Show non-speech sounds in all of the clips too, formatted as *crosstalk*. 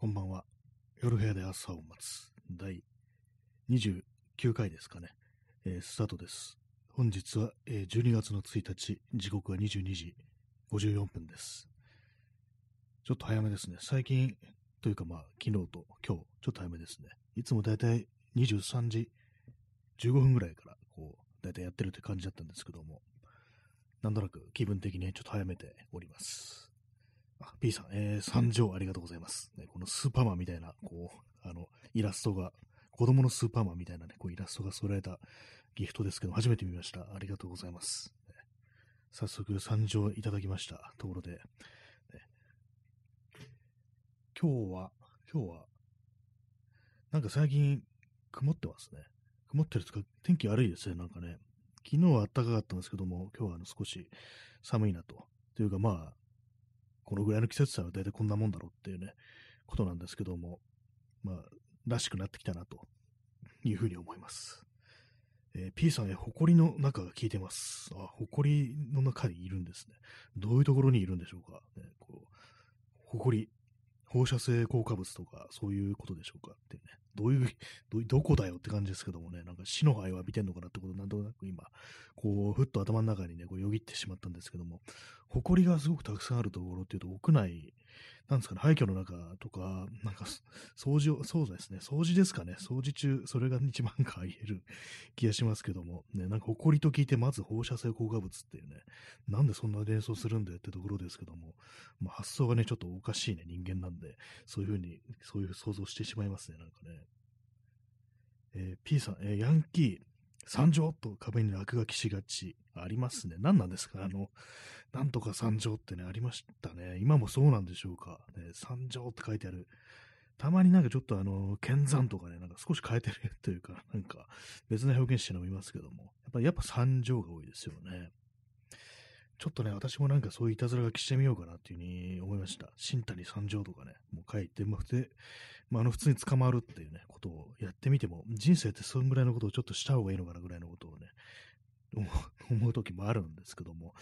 こんばんは。夜部屋で朝を待つ第29回ですかね。えースタートです。本日は、えー12月の1日、時刻は22時54分です。ちょっと早めですね。最近、というかまあ、昨日と今日、ちょっと早めですね。いつもだいたい23時15分ぐらいから、こう、だいたいやってるって感じだったんですけども、なんとなく気分的にちょっと早めております。あ、P さん、えー、参上ありがとうございます。ね、このスーパーマンみたいな、こう、あの、イラストが、子供のスーパーマンみたいなね、こうイラストが添えたギフトですけど、初めて見ました。ありがとうございます。ね早速、参上いただきました。ところで、ね今日は、今日は、なんか最近、曇ってますね。曇ってるというか、天気悪いですね、なんかね。昨日は暖かかったんですけども、今日はあの少し寒いなと。というか、まあ、このぐらいの季節差は大体こんなもんだろうっていうね、ことなんですけども、まあ、らしくなってきたなというふうに思います。えー P さんへ埃の中が効いてます。あ、埃の中にいるんですね。どういうところにいるんでしょうか？ね、こう埃、放射性効果物とか、そういうことでしょうかっていうね。どういう、どどこだよって感じですけどもね、なんか死の灰を浴びてんのかなってこと、なんとなく今、こう、ふっと頭の中にね、こうよぎってしまったんですけども、埃がすごくたくさんあるところっていうと、屋内、なんですかね、廃墟の中とか、なんか、掃除を、そうですね、掃除ですかね、掃除中、それが一番か言える *laughs* 気がしますけども、ね、なんか埃と聞いて、まず放射性効果物っていうね、なんでそんな連想するんだよってところですけども、まあ、発想がね、ちょっとおかしいね、人間なんで、そういうふうに、そういう想像してしまいますね、なんかね。えー P さん、えーヤンキー、参上と壁に落書きしがち。ありますね。何なんですか？あの、なんとか参上ってね、ありましたね。今もそうなんでしょうか。ね、参上って書いてある。たまになんかちょっとあの、剣山とかね、なんか少し変えてるというか、*laughs* なんか別な表現してるのもいますけども、やっぱやっぱ参上が多いですよね。ちょっとね、私もなんかそういういたずら書きしてみようかなっていうふうに思いました。新谷参上とかね、もう書いて、まあ、で、まあ、あの、普通に捕まるっていうね、ことをやってみても、人生ってそんぐらいのことをちょっとした方がいいのかなぐらいのことをね、*laughs* 思う時もあるんですけども、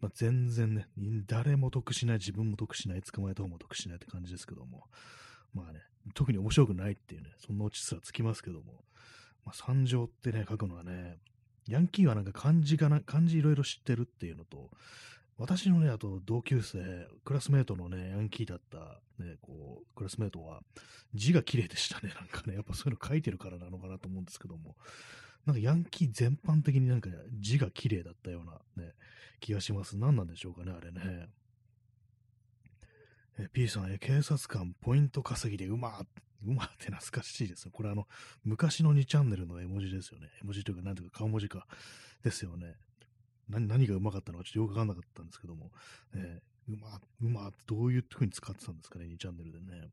まあ、全然ね、誰も得しない、自分も得しない、捕まえた方も得しないって感じですけども、まあね、特に面白くないっていうね、そんなオチすらつきますけども、まあ、参上ってね、書くのはね、ヤンキーはなんか漢字がな、漢字いろいろ知ってるっていうのと、私のね、あと同級生、クラスメートのね、ヤンキーだった、ね、こう、クラスメートは、字が綺麗でしたね。なんかね、やっぱそういうの書いてるからなのかなと思うんですけども、なんかヤンキー全般的になんか字が綺麗だったようなね、気がします。何なんでしょうかね、あれね。え P さん、え警察官、ポイント稼ぎでうまーうまーって懐かしいですね。これあの、昔の2チャンネルの絵文字ですよね。絵文字というか、なんていうか顔文字か。ですよね。何何がうまかったのかちょっとよくわかんなかったんですけども、えーうま、うまってどういう風に使ってたんですかね、2チャンネルでね。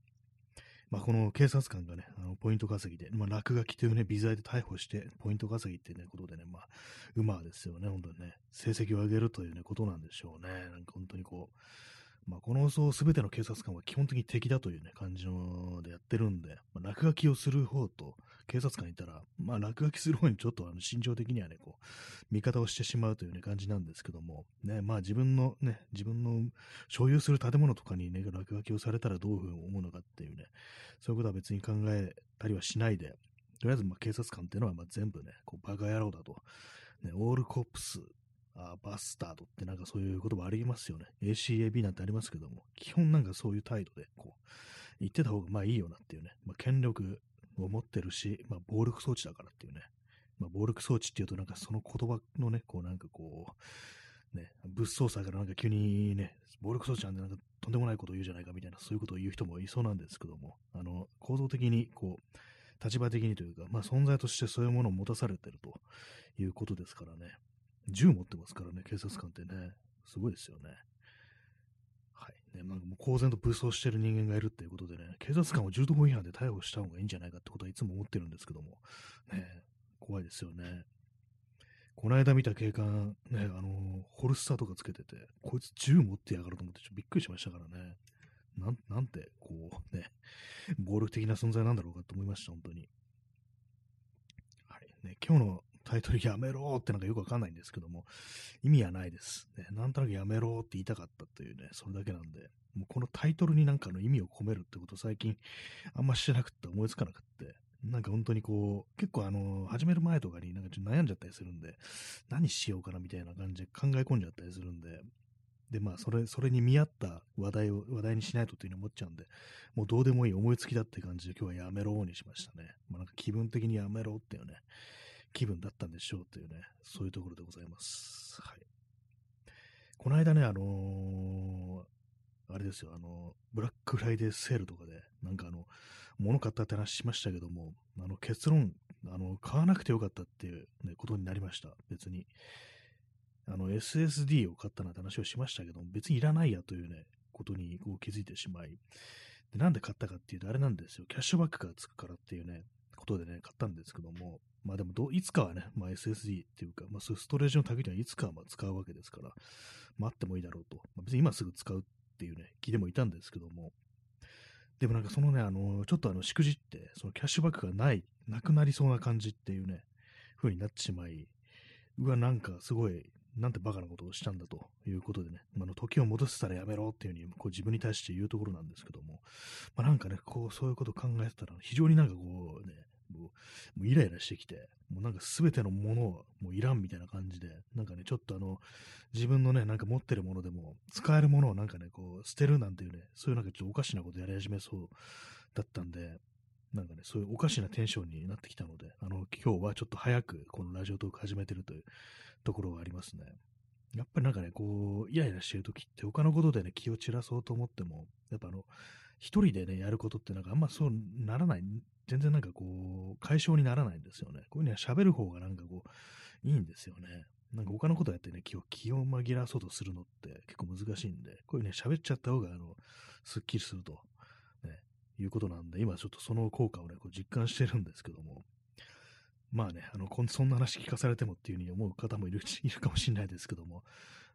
まあ、この警察官がね、あのポイント稼ぎで、まあ、落書きというね、微罪で逮捕して、ポイント稼ぎっていうね、ことでね、まあ、うまですよね、本当にね、成績を上げるというね、ことなんでしょうね。なんか本当にこう、まあ、このそうすべての警察官は基本的に敵だというね、感じのでやってるんで、まあ、落書きをする方と警察官いたら、まあ、落書きする方にちょっとあの心情的にはね、こう、味方をしてしまうというね、感じなんですけども、ね、まあ自分のね、自分の所有する建物とかにね、落書きをされたらどういうふうに思うのかっていう、そういうことは別に考えたりはしないで、とりあえずま警察官っていうのはま全部ね、こうバカ野郎だと、ね、オールコップス、あバスタードってなんかそういう言葉ありますよね。ACAB なんてありますけども、基本なんかそういう態度で、こう、言ってた方がまあいいよなっていうね、まあ権力を持ってるし、まあ暴力装置だからっていうね、まあ暴力装置っていうとなんかその言葉のね、こうなんかこう、ね、物騒さからなんか急にね、暴力装置なんてなんかとんでもないことを言うじゃないかみたいな、そういうことを言う人もいそうなんですけども、あの、構造的にこう、立場的にというか、まあ存在としてそういうものを持たされてるということですからね。銃持ってますからね、警察官ってね。すごいですよね。はい。ね、なんかもう公然と武装してる人間がいるっていうことでね、警察官を銃刀法違反で逮捕した方がいいんじゃないかってことはいつも思ってるんですけども、ね、怖いですよね。この間見た警官、ね、あのホルスターとかつけてて、こいつ銃持ってやがると思ってちょっとびっくりしましたからね。なん、なんて、こう、ね、暴力的な存在なんだろうかと思いました、本当に。はい。ね、今日のタイトルやめろってなんかよくわかんないんですけども、意味はないです。ね、なんとなくやめろって言いたかったというね、それだけなんで、もうこのタイトルになんかの意味を込めるってこと最近あんましてなくって思いつかなくって、なんか本当にこう、結構あの、始める前とかになんかちょっと悩んじゃったりするんで、何しようかなみたいな感じで考え込んじゃったりするんで、で、まあ、それ、それに見合った話題を、話題にしないとっていうふうに思っちゃうんで、もうどうでもいい思いつきだって感じで今日はやめろにしましたね。まあ、なんか気分的にやめろっていうね、気分だったんでしょうっていうね、そういうところでございます。はい。この間ね、あのー、あれですよ、あの、ブラックフライデーセールとかで、なんかあの、物買ったって話しましたけども、あの、結論、あの、買わなくてよかったっていう、ね、ことになりました。別に。あの SSD を買ったなんて話をしましたけども、別にいらないやというね、ことにこう気づいてしまい、でなんで買ったかっていうと、あれなんですよ、キャッシュバックがつくからっていうね、ことでね、買ったんですけども、まあでもど、いつかはね、まあ、SSD っていうか、まあ、そういうストレージの類にはいつかはま使うわけですから、待ってもいいだろうと。まあ、別に今すぐ使うっていうね、気でもいたんですけども、でもなんかそのね、あの、ちょっとあの、しくじって、そのキャッシュバックがない、なくなりそうな感じっていうね、風になってしまい、うわ、なんかすごいなんてバカなことをしたんだということでね、まあ、の時を戻せたらやめろっていうふうにこう自分に対して言うところなんですけども、まあ、なんかね、こう、そういうことを考えてたら、非常になんかこうね、もうイライラしてきて、もうなんか全てのものはもういらんみたいな感じで、なんかね、ちょっとあの、自分のね、なんか持ってるものでも、使えるものをなんかね、こう、捨てるなんていうね、そういうなんかちょっとおかしなことやり始めそうだったんで、なんかね、そういうおかしなテンションになってきたので、あの、今日はちょっと早くこのラジオトーク始めてるというところがありますね。やっぱりなんかね、こう、イライラしてるときって他のことでね、気を散らそうと思っても、やっぱあの、一人でね、やることってなんかあんまそうならない、全然なんかこう、解消にならないんですよね。こういうのは喋る方がなんかこう、いいんですよね。なんか他のことやってね、気を、気を紛らわそうとするのって結構難しいんで、こういうね、喋っちゃった方が、あの、すっきりすると、ね、いうことなんで、今ちょっとその効果をね、こう実感してるんですけども、まあね、あの、そんな話聞かされてもっていうふうに思う方もいる *laughs* いるかもしれないですけども、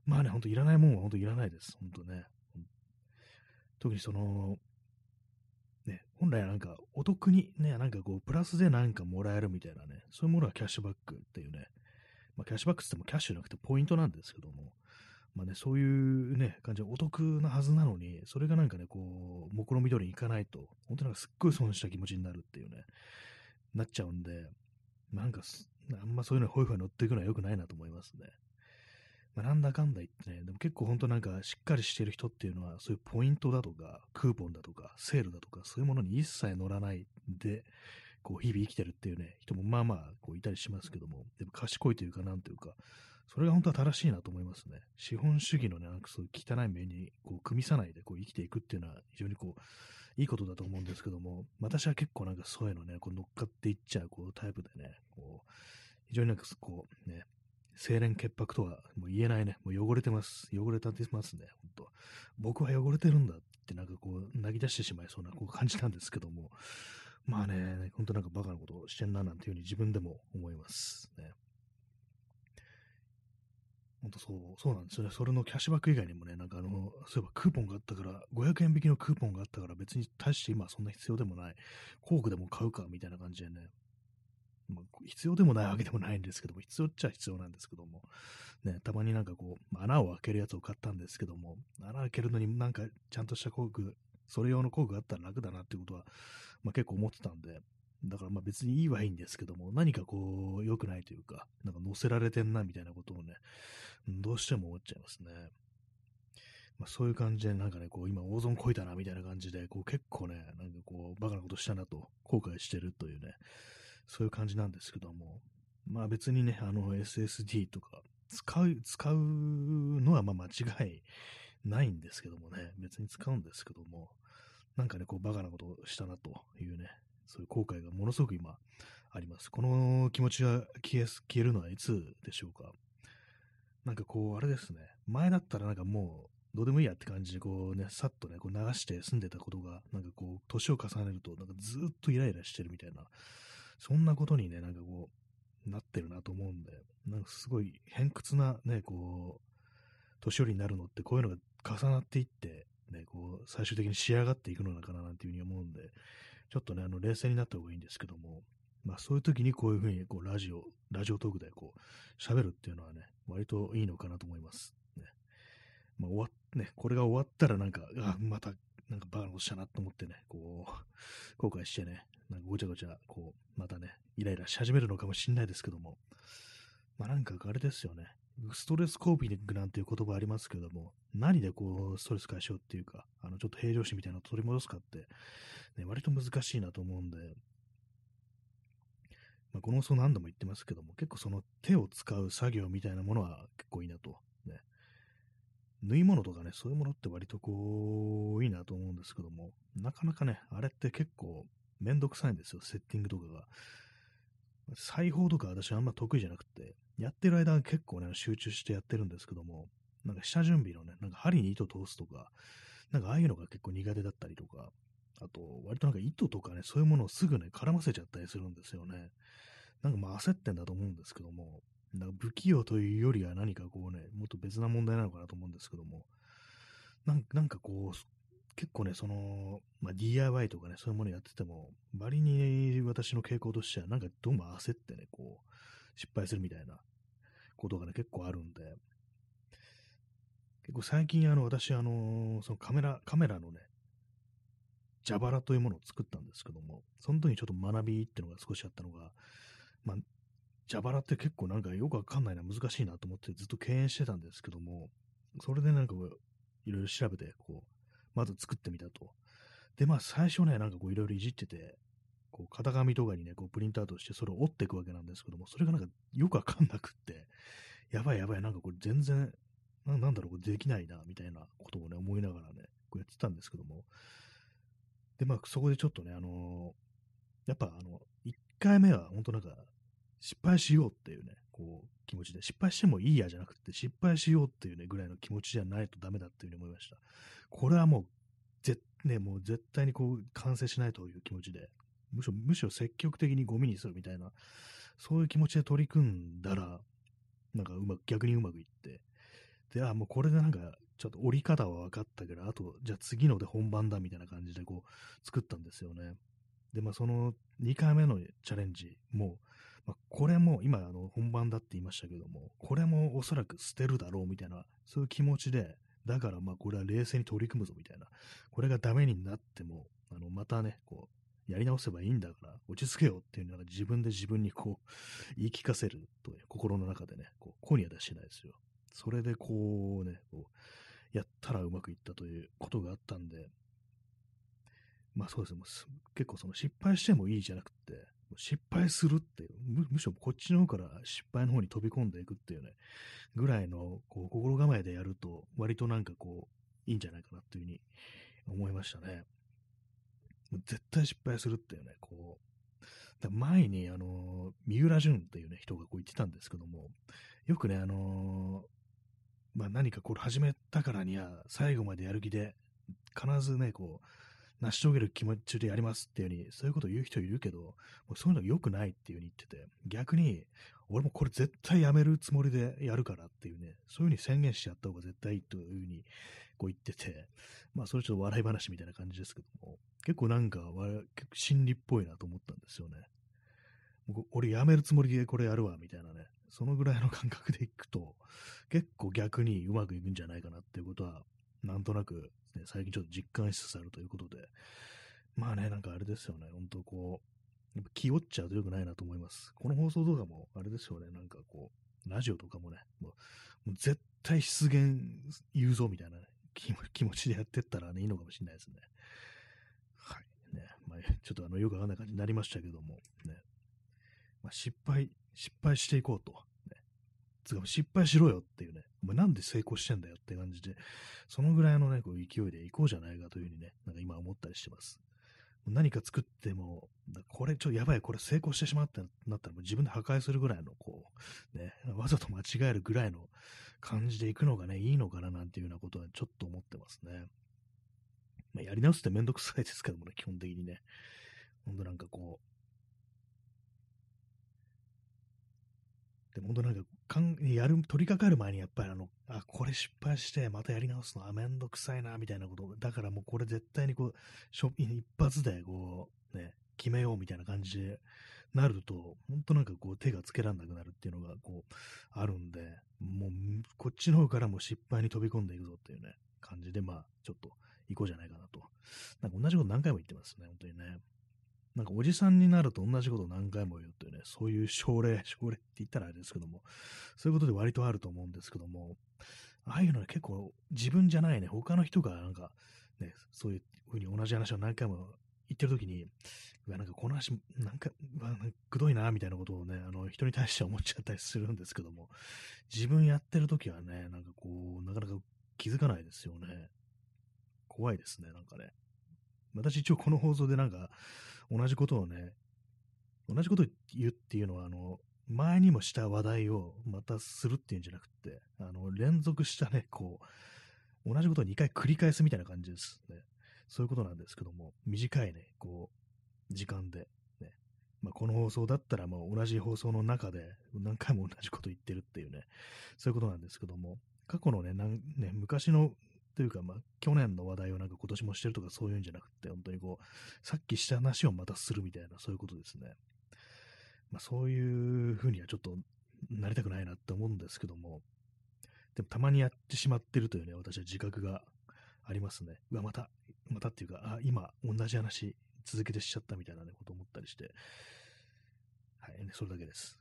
まあね、ほんといらないもんは本当いらないです。本当ね。特にその、ね、本来なんかお得にね、なんかこう、プラスでなんかもらえるみたいなね、そういうものはキャッシュバックっていうね、まあキャッシュバックって言ってもキャッシュじゃなくてポイントなんですけども、まあね、そういうね、感じでお得なはずなのに、それがなんかね、こう、目論見通りにいかないと、本当なんかすっごい損した気持ちになるっていうね、なっちゃうんで、なんか、あんまそういうのホイホイ乗っていくのは良くないなと思いますね。まあ、なんだかんだ言ってね、でも結構本当なんかしっかりしてる人っていうのは、そういうポイントだとか、クーポンだとか、セールだとか、そういうものに一切乗らないで、こう日々生きてるっていうね、人もまあまあこういたりしますけども、でも賢いというか、なんというか、それが本当は正しいなと思いますね。資本主義のね、なんかそういう汚い目にこう組みさないでこう生きていくっていうのは非常にこう、いいことだと思うんですけども、私は結構なんかそういうのね、こう乗っかっていっちゃうこうタイプでね、こう、非常になんかこうね、清廉潔白とはもう言えないね、もう汚れてます。汚れたってますね、本当僕は汚れてるんだってなんかこう、泣き出してしまいそうなこう感じなんですけども、まあね、本当なんかバカなことをしてんななんていうふうに自分でも思います。ね。本当そう、そうなんですよね。それのキャッシュバック以外にもね、なんかあの、そういえばクーポンがあったから、500円引きのクーポンがあったから、別に大して今そんな必要でもない、工具でも買うか、みたいな感じでね、まあ、必要でもないわけでもないんですけども、必要っちゃ必要なんですけども、ね、たまになんかこう、穴を開けるやつを買ったんですけども、穴開けるのになんかちゃんとした工具、それ用の工具があったら楽だなっていうことは、まあ、結構思ってたんで、だからまあ別にいいはいいんですけども、何かこう、良くないというか、なんか乗せられてんなみたいなことをね、どうしても思っちゃいますね。まあ、そういう感じで、なんかね、こう、今、大損こいたな、みたいな感じで、こう、結構ね、なんかこう、バカなことしたなと、後悔してるというね、そういう感じなんですけども、まあ別にね、あの、SSD とか、使う、使うのはまあ間違いないんですけどもね、別に使うんですけども、なんかね、こう、バカなことをしたなというね、そういう後悔がものすごく今、あります。この気持ちが消え、消えるのはいつでしょうかなんかこう、あれですね。前だったらなんかもう、どうでもいいやって感じで、こうね、さっとね、こう流して住んでたことが、なんかこう、年を重ねると、なんかずっとイライラしてるみたいな、そんなことにね、なんかこう、なってるなと思うんで、なんかすごい偏屈なね、こう、年寄りになるのってこういうのが重なっていって、ね、こう、最終的に仕上がっていくのかななんていうふうに思うんで、ちょっとね、あの、冷静になった方がいいんですけども、まあそういう時にこういうふうにこうラジオ、ラジオトークでこう喋るっていうのはね、割といいのかなと思います。ね。まあ終わっ、ね、これが終わったらなんか、あ、またなんかバカなことしたなと思ってね、こう、*laughs* 後悔してね、なんかごちゃごちゃ、こう、またね、イライラし始めるのかもしれないですけども、まあなんかあれですよね。ストレスコーピングなんていう言葉ありますけども、何でこう、ストレス解消っていうか、あの、ちょっと平常心みたいなのを取り戻すかって、ね、割と難しいなと思うんで、まあ、この放送何度も言ってますけども、結構その手を使う作業みたいなものは結構いいなと。縫い物とかね、そういうものって割とこう、いいなと思うんですけども、なかなかね、あれって結構めんどくさいんですよ、セッティングとかが。裁縫とか私あんま得意じゃなくて、やってる間は結構ね、集中してやってるんですけども、なんか下準備のね、なんか針に糸通すとか、なんかああいうのが結構苦手だったりとか、あと、割となんか糸とかね、そういうものをすぐね、絡ませちゃったりするんですよね。なんかまあ焦ってんだと思うんですけども、なんか不器用というよりは何かこうね、もっと別な問題なのかなと思うんですけども、なんかこう、結構ね、その、まあ、DIY とかね、そういうものやってても、割に私の傾向としては、なんかどうも焦ってね、こう、失敗するみたいなことがね、結構あるんで、結構最近、あの、私、あの、そのカメラ、カメラのね、蛇腹というものを作ったんですけども、その時にちょっと学びっていうのが少しあったのが、まあ、蛇腹って結構なんかよくわかんないな、難しいなと思ってずっと敬遠してたんですけども、それでなんかいろいろ調べて、こう、まず作ってみたと。で、まあ最初ね、なんかこういろいろいじってて、こう型紙とかにね、こうプリントアウトしてそれを折っていくわけなんですけども、それがなんかよくわかんなくって、やばいやばい、なんかこれ全然、なんだろう、これできないな、みたいなことをね、思いながらね、こうやってたんですけども、で、まあそこでちょっとね、あのー、やっぱあの、1回目は本当なんか、失敗しようっていうね、こう、気持ちで、失敗してもいいやじゃなくて、失敗しようっていうね、ぐらいの気持ちじゃないとダメだっていうふうに思いました。これはもう、ぜね、もう絶対にこう、完成しないという気持ちで、むしろ、むしろ積極的にゴミにするみたいな、そういう気持ちで取り組んだら、なんかうまく、逆にうまくいって、で、あ、もうこれでなんか、ちょっと折り方は分かったけど、あと、じゃあ次ので本番だみたいな感じでこう、作ったんですよね。で、まあその2回目のチャレンジもう、まあ、これも今あの本番だって言いましたけども、これもおそらく捨てるだろうみたいな、そういう気持ちで、だからまあこれは冷静に取り組むぞみたいな、これがダメになっても、あのまたね、こう、やり直せばいいんだから、落ち着けよっていうのが自分で自分にこう、言い聞かせると、ね、心の中でね、こう、声には出してないですよ。それでこうね、こう、やったらうまくいったということがあったんで、まあそうですね、結構その失敗してもいいじゃなくて、失敗するっていうむ、むしろこっちの方から失敗の方に飛び込んでいくっていうね、ぐらいのこう心構えでやると、割となんかこう、いいんじゃないかなっていうふうに思いましたね。絶対失敗するっていうね、こう、だ前に、あの、三浦淳っていうね、人がこう言ってたんですけども、よくね、あのまあ、何かこれ始めたからには、最後までやる気で、必ずね、こう、成し遂げる気持ちでやりますっていう風に、そういうことを言う人いるけど、もうそういうの良くないっていう風に言ってて、逆に、俺もこれ絶対やめるつもりでやるからっていうね、そういう風に宣言してやった方が絶対いいという風にこう言ってて、まあそれちょっと笑い話みたいな感じですけども、結構なんか、心理っぽいなと思ったんですよね。俺やめるつもりでこれやるわ、みたいなね。そのぐらいの感覚でいくと、結構逆にうまくいくんじゃないかなっていうことは、なんとなくね、最近ちょっと実感しつつあるということで、まあね、なんかあれですよね、本当こう、やっぱ気負っちゃうと良くないなと思います。この放送動画も、あれですよね、なんかこう、ラジオとかもね、もうもう絶対出現言うぞみたいな、ね、*laughs* 気持ちでやってったらね、いいのかもしれないですね。はい。ね、まあ、ちょっとあの、よくわかんない感じになりましたけども、ね。まあ、失敗、失敗していこうと。つか失敗しろよっていうね、お前なんで成功してんだよって感じで、そのぐらいのね、こう勢いでいこうじゃないかというふうにね、なんか今思ったりしてます。何か作っても、これちょっとやばい、これ成功してしまったなったら自分で破壊するぐらいの、こう、ね、わざと間違えるぐらいの感じでいくのがね、いいのかななんていうようなことはちょっと思ってますね。まあ、やり直すってめんどくさいですけどもね、基本的にね。ほんとなんかこう、で本当なんか、かんやる、取り掛かる前にやっぱりあの、あ、これ失敗してまたやり直すの、あ、めんどくさいな、みたいなこと。だからもうこれ絶対にこう、一発でこう、ね、決めようみたいな感じでなると、本当なんかこう手がつけらんなくなるっていうのがこうあるんで、もうこっちの方からも失敗に飛び込んでいくぞっていうね、感じで、まあちょっと行こうじゃないかなと。なんか同じこと何回も言ってますね、本当にね。なんかおじさんになると同じことを何回も言うっていうね、そういう症例、症例って言ったらあれですけども、そういうことで割とあると思うんですけども、ああいうのは結構自分じゃないね、他の人がなんか、ね、そういうふうに同じ話を何回も言ってるときに、うわ、なんかこの話、なんか、くどいな、みたいなことをね、あの、人に対して思っちゃったりするんですけども、自分やってるときはね、なんかこう、なかなか気づかないですよね。怖いですね、なんかね。私一応この放送でなんか、同じことをね、同じことを言うっていうのは、あの、前にもした話題をまたするっていうんじゃなくて、あの、連続したね、こう、同じことを2回繰り返すみたいな感じですね。そういうことなんですけども、短いね、こう、時間で、ね、まあ、この放送だったらもう同じ放送の中で何回も同じこと言ってるっていうね、そういうことなんですけども、過去のね、なんね昔のというか、まあ、去年の話題をなんか今年もしてるとかそういうんじゃなくて、本当にこう、さっきした話をまたするみたいな、そういうことですね。まあ、そういうふうにはちょっとなりたくないなって思うんですけども、でもたまにやってしまってるというね、私は自覚がありますね。うわ、また、またっていうか、あ、今、同じ話、続けてしちゃったみたいなね、こと思ったりして、はい、それだけです。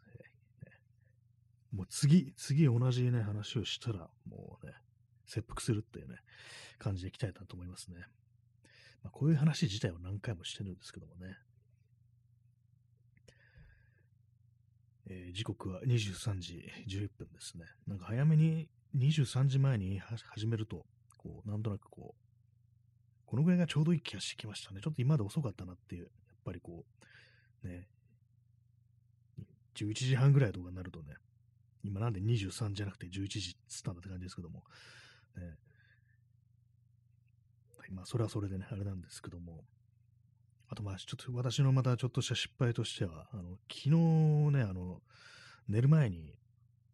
もう次、次同じね、話をしたら、もうね、切腹するっていうね、感じでいきたいなと思いますね。まあ、こういう話自体は何回もしてるんですけどもね。えー、時刻は23時11分ですね。なんか早めに23時前に始めると、こう、なんとなくこう、このぐらいがちょうどいい気がしてきましたね。ちょっと今まで遅かったなっていう、やっぱりこう、ね、11時半ぐらいとかになるとね、今なんで23じゃなくて11時っつったんだって感じですけども、ね、はい、まあ、それはそれでね、あれなんですけども、あとまあ、ちょっと私のまたちょっとした失敗としては、あの、昨日ね、あの、寝る前に、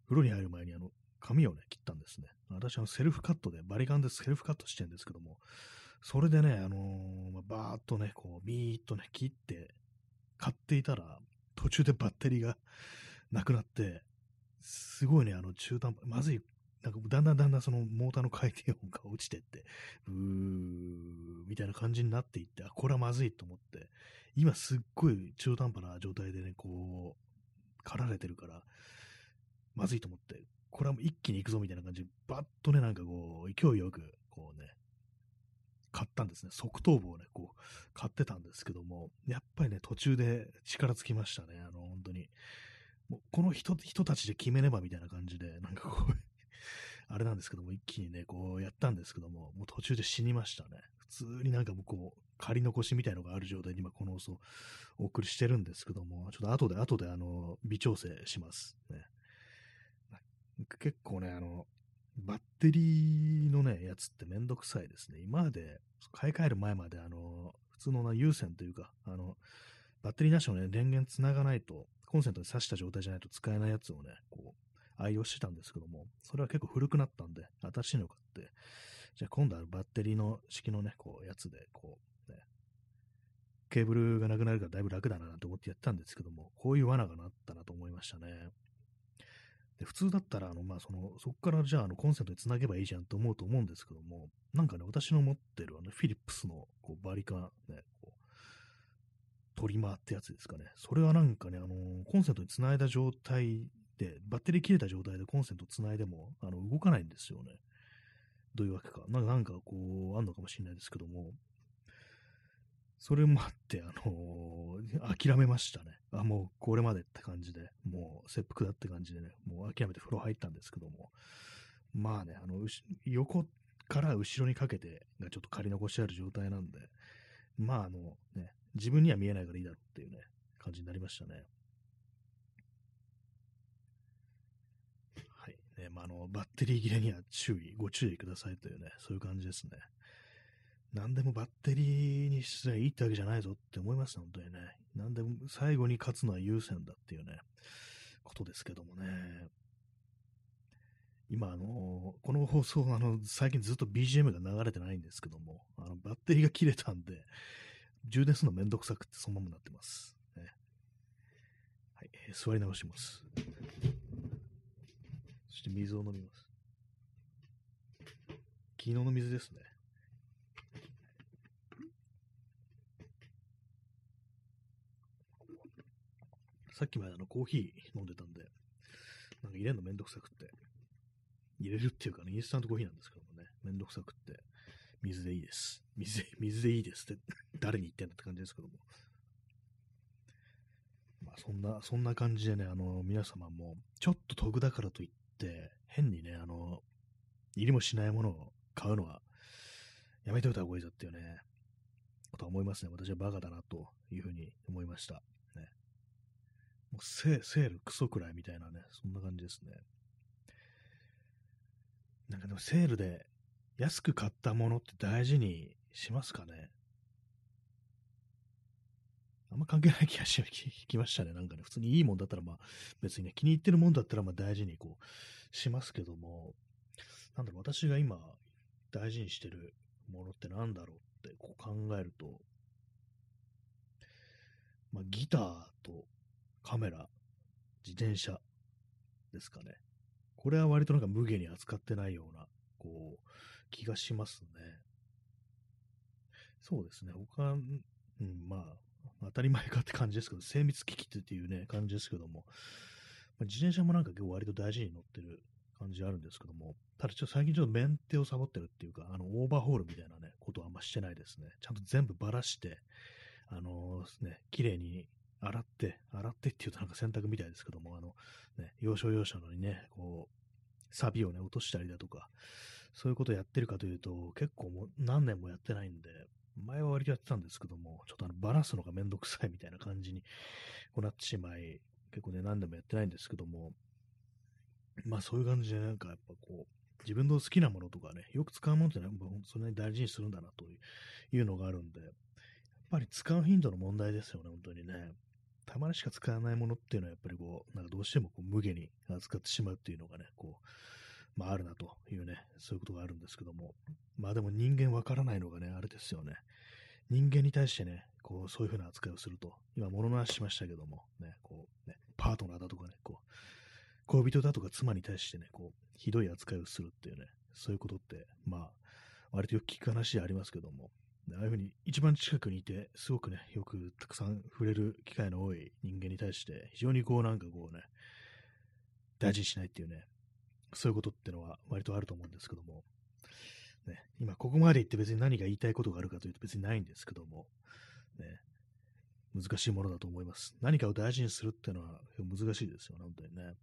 風呂に入る前に、あの、髪をね、切ったんですね。私、あの、セルフカットで、バリカンでセルフカットしてるんですけども、それでね、あのー、バーっとね、こう、ビーっとね、切って、買っていたら、途中でバッテリーがなくなって、すごいね、あの、中途半端、まずい、なんか、だんだんだんだんそのモーターの回転音が落ちてって、うー、みたいな感じになっていって、あ、これはまずいと思って、今すっごい中途半端な状態でね、こう、刈られてるから、まずいと思って、これはもう一気に行くぞみたいな感じで、バッとね、なんかこう、勢いよく、こうね、買ったんですね。側頭部をね、こう、買ってたんですけども、やっぱりね、途中で力尽きましたね。あの、本当に。もうこの人、人たちで決めねばみたいな感じで、なんかこうあれなんですけども、一気にね、こうやったんですけども、もう途中で死にましたね。普通になんかもうこう、仮残しみたいのがある状態に今この放送お送りしてるんですけども、ちょっと後で後であの、微調整します。ね。結構ね、あの、バッテリーのね、やつってめんどくさいですね。今まで、買い替える前まで、あの、普通のな有線というか、あの、バッテリーなしのね、電源つながないと、コンセントに挿した状態じゃないと使えないやつをね、こう、愛用してたんですけども、それは結構古くなったんで、新しいの買って、じゃあ今度はバッテリーの式のね、こう、やつで、こう、ね、ケーブルがなくなるからだいぶ楽だなと思ってやったんですけども、こういう罠がなったなと思いましたね。で普通だったら、あの、まあ、その、そこからじゃあ、あの、コンセントにつなげばいいじゃんと思うと思うんですけども、なんかね、私の持ってる、あの、フィリップスの、こう、バリカン、ね、こう、トリマーってやつですかね。それはなんかね、あの、コンセントにつないだ状態、バッテリー切れた状態でコンセントつないでも、あの、動かないんですよね。どういうわけか。なんか、こう、あんのかもしれないですけども、それもあって、あのー、諦めましたね。あ、もうこれまでって感じで、もう切腹だって感じでね、もう諦めて風呂入ったんですけども、まあね、あの、横から後ろにかけてがちょっと仮残してある状態なんで、まああのね、自分には見えないからいいだろうっていうね、感じになりましたね。はい。ね、まあ、あの、バッテリー切れには注意、ご注意くださいというね、そういう感じですね。何でもバッテリーにすればいいってわけじゃないぞって思います、本当にね。何でも最後に勝つのは優先だっていうね、ことですけどもね。今、あの、この放送、あの、最近ずっと BGM が流れてないんですけども、あの、バッテリーが切れたんで、充電するのめんどくさくってそのままになってます。ね、はい、座り直します。そして水を飲みます。昨日の水ですね。さっきまであのコーヒー飲んでたんで、なんか入れるのめんどくさくって、入れるっていうかね、インスタントコーヒーなんですけどもね、めんどくさくって、水でいいです。水で、水でいいですって誰に言ってんだって感じですけども。まあそんな、そんな感じでね、あの、皆様も、ちょっと得だからといって、変にね、あの、入りもしないものを買うのは、やめておいた方がいいぞっていうね、ことは思いますね。私はバカだなというふうに思いました。ね、もうセセールクソくらいみたいなね、そんな感じですね。なんかでもセールで安く買ったものって大事にしますかね？あんま関係ない気がし *laughs* きましたね。なんかね、普通にいいもんだったら、まあ、別にね、気に入ってるもんだったら、まあ大事にこう、しますけども、なんだろう、私が今大事にしてるものってなんだろうってこう考えると、まあギターとカメラ、自転車ですかね。これは割となんか無下に扱ってないような、こう、気がしますね。そうですね。他、うん、まあ、当たり前かって感じですけど、精密機器っていうね、感じですけども、まあ、自転車もなんか今日割と大事に乗ってる感じあるんですけども、ただちょっと最近ちょっとメンテをサボってるっていうか、あの、オーバーホールみたいなね、ことはあんましてないですね。ちゃんと全部ばらして、あのー、ね、綺麗に洗って、洗ってって言うとなんか洗濯みたいですけども、あの、ね、要所要所のにね、こう、サビをね、落としたりだとか、そういうことをやってるかというと、結構もう何年もやってないんで、前は割とやってたんですけども、ちょっとあのバラすのがめんどくさいみたいな感じにこうなってしまい、結構ね、何年もやってないんですけども、まあそういう感じでなんかやっぱこう、自分の好きなものとかね、よく使うものってね、それなに大事にするんだなというのがあるんで、やっぱり使う頻度の問題ですよね、本当にね。たまにしか使わないものっていうのはやっぱりこう、なんかどうしてもこう無下に扱ってしまうっていうのがね、こう、まああるなというね、そういうことがあるんですけども、まあでも人間わからないのがね、あれですよね。人間に対してね、こう、そういうふうな扱いをすると、今物の話しましたけども、ね、こう、ね、パートナーだとかね、こう、恋人だとか妻に対してね、こう、ひどい扱いをするっていうね、そういうことって、まあ、割とよく聞く話でありますけども、ああいうふうに一番近くにいて、すごくね、よくたくさん触れる機会の多い人間に対して、非常にこうなんかこうね、大事にしないっていうね、そういうことってのは割とあると思うんですけども、ね、今ここまで言って別に何が言いたいことがあるかというと別にないんですけども、ね、難しいものだと思います。何かを大事にするっていうのは難しいですよ、本当にね。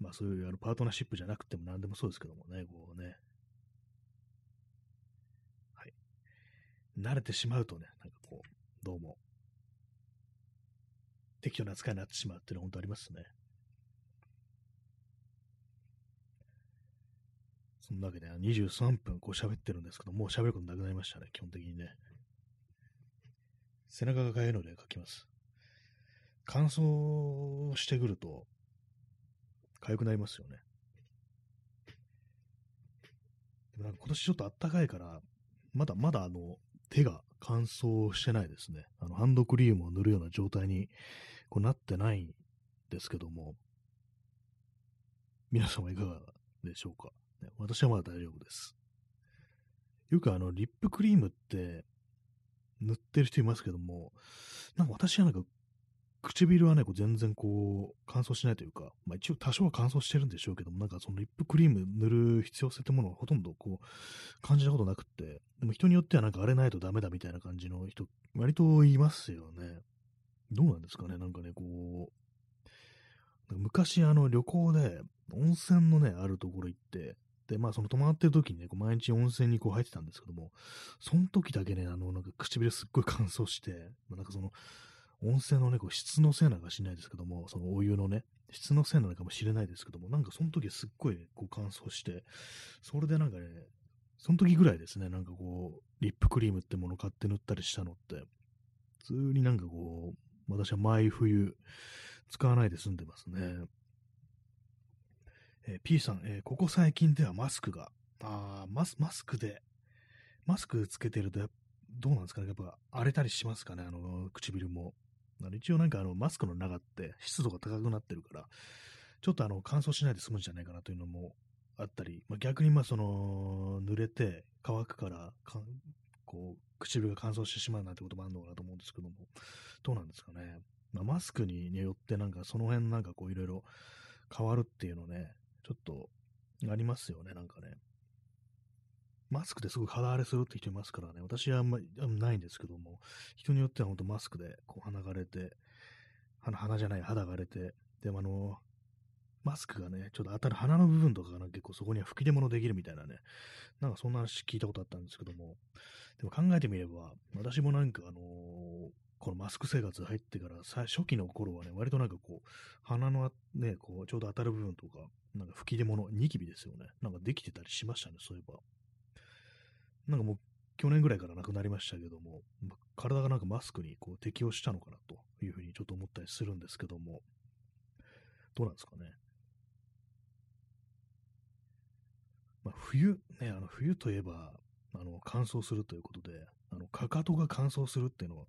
まあそういうあのパートナーシップじゃなくても何でもそうですけどもね、こうね。はい。慣れてしまうとね、なんかこう、どうも、適当な扱いになってしまうっていうのは本当ありますね。そんなわけで、23分こう喋ってるんですけど、もう喋ることなくなりましたね、基本的にね。背中が痒いので書きます。乾燥してくると、痒くなりますよね。でもなんか今年ちょっと暖かいから、まだまだあの、手が乾燥してないですね。あの、ハンドクリームを塗るような状態にこうなってないんですけども、皆様いかがでしょうか？ね、私はまだ大丈夫です。よくあの、リップクリームって塗ってる人いますけども、なんか私はなんか、唇はね、こう全然こう、乾燥しないというか、まあ一応多少は乾燥してるんでしょうけども、なんかそのリップクリーム塗る必要性ってものはほとんどこう、感じたことなくって、でも人によってはなんかあれないとダメだみたいな感じの人、割といますよね。どうなんですかねなんかね、こう、昔あの旅行で温泉のね、あるところ行って、まあその泊まってる時にね、こう毎日温泉にこう入ってたんですけども、その時だけね、あの、なんか唇すっごい乾燥して、まあ、なんかその、温泉のね、こう質のせいなのかしないですけども、そのお湯のね、質のせいなのかもしれないですけども、なんかその時すっごい、こう乾燥して、それでなんかね、その時ぐらいですね、なんかこう、リップクリームってもの買って塗ったりしたのって、普通になんかこう、私は毎冬使わないで済んでますね。えー、P さん、えー、ここ最近ではマスクが、あマスマスクで、マスクつけてると、どうなんですかね。やっぱ荒れたりしますかね、あの、唇も。あの一応なんかあの、マスクの中って湿度が高くなってるから、ちょっとあの、乾燥しないで済むんじゃないかなというのもあったり、まあ、逆にまあその、濡れて乾くからか、こう、唇が乾燥してしまうなんてこともあるのかなと思うんですけども、どうなんですかね。まあ、マスクによってなんかその辺なんかこういろいろ変わるっていうのね、ちょっとありますよね、なんかね。マスクですごく肌荒れするって人いますからね、私はあんまりないんですけども、人によっては本当マスクでこう鼻が荒れて、鼻鼻じゃない、肌が荒れて、でもあの、マスクがね、ちょっと当たる鼻の部分とかが結構そこには吹き出物できるみたいなね、なんかそんな話聞いたことあったんですけども、でも考えてみれば、私もなんかあのー、このマスク生活入ってから初期の頃はね、割となんかこう、鼻のね、こう、ちょうど当たる部分とか、なんか吹き出物、ニキビですよね。なんかできてたりしましたね、そういえば。なんかもう、去年ぐらいからなくなりましたけども、体がなんかマスクにこう適応したのかなというふうにちょっと思ったりするんですけども、どうなんですかね。まあ、冬、ね、あの冬といえば、あの乾燥するということで、あのかかとが乾燥するっていうのは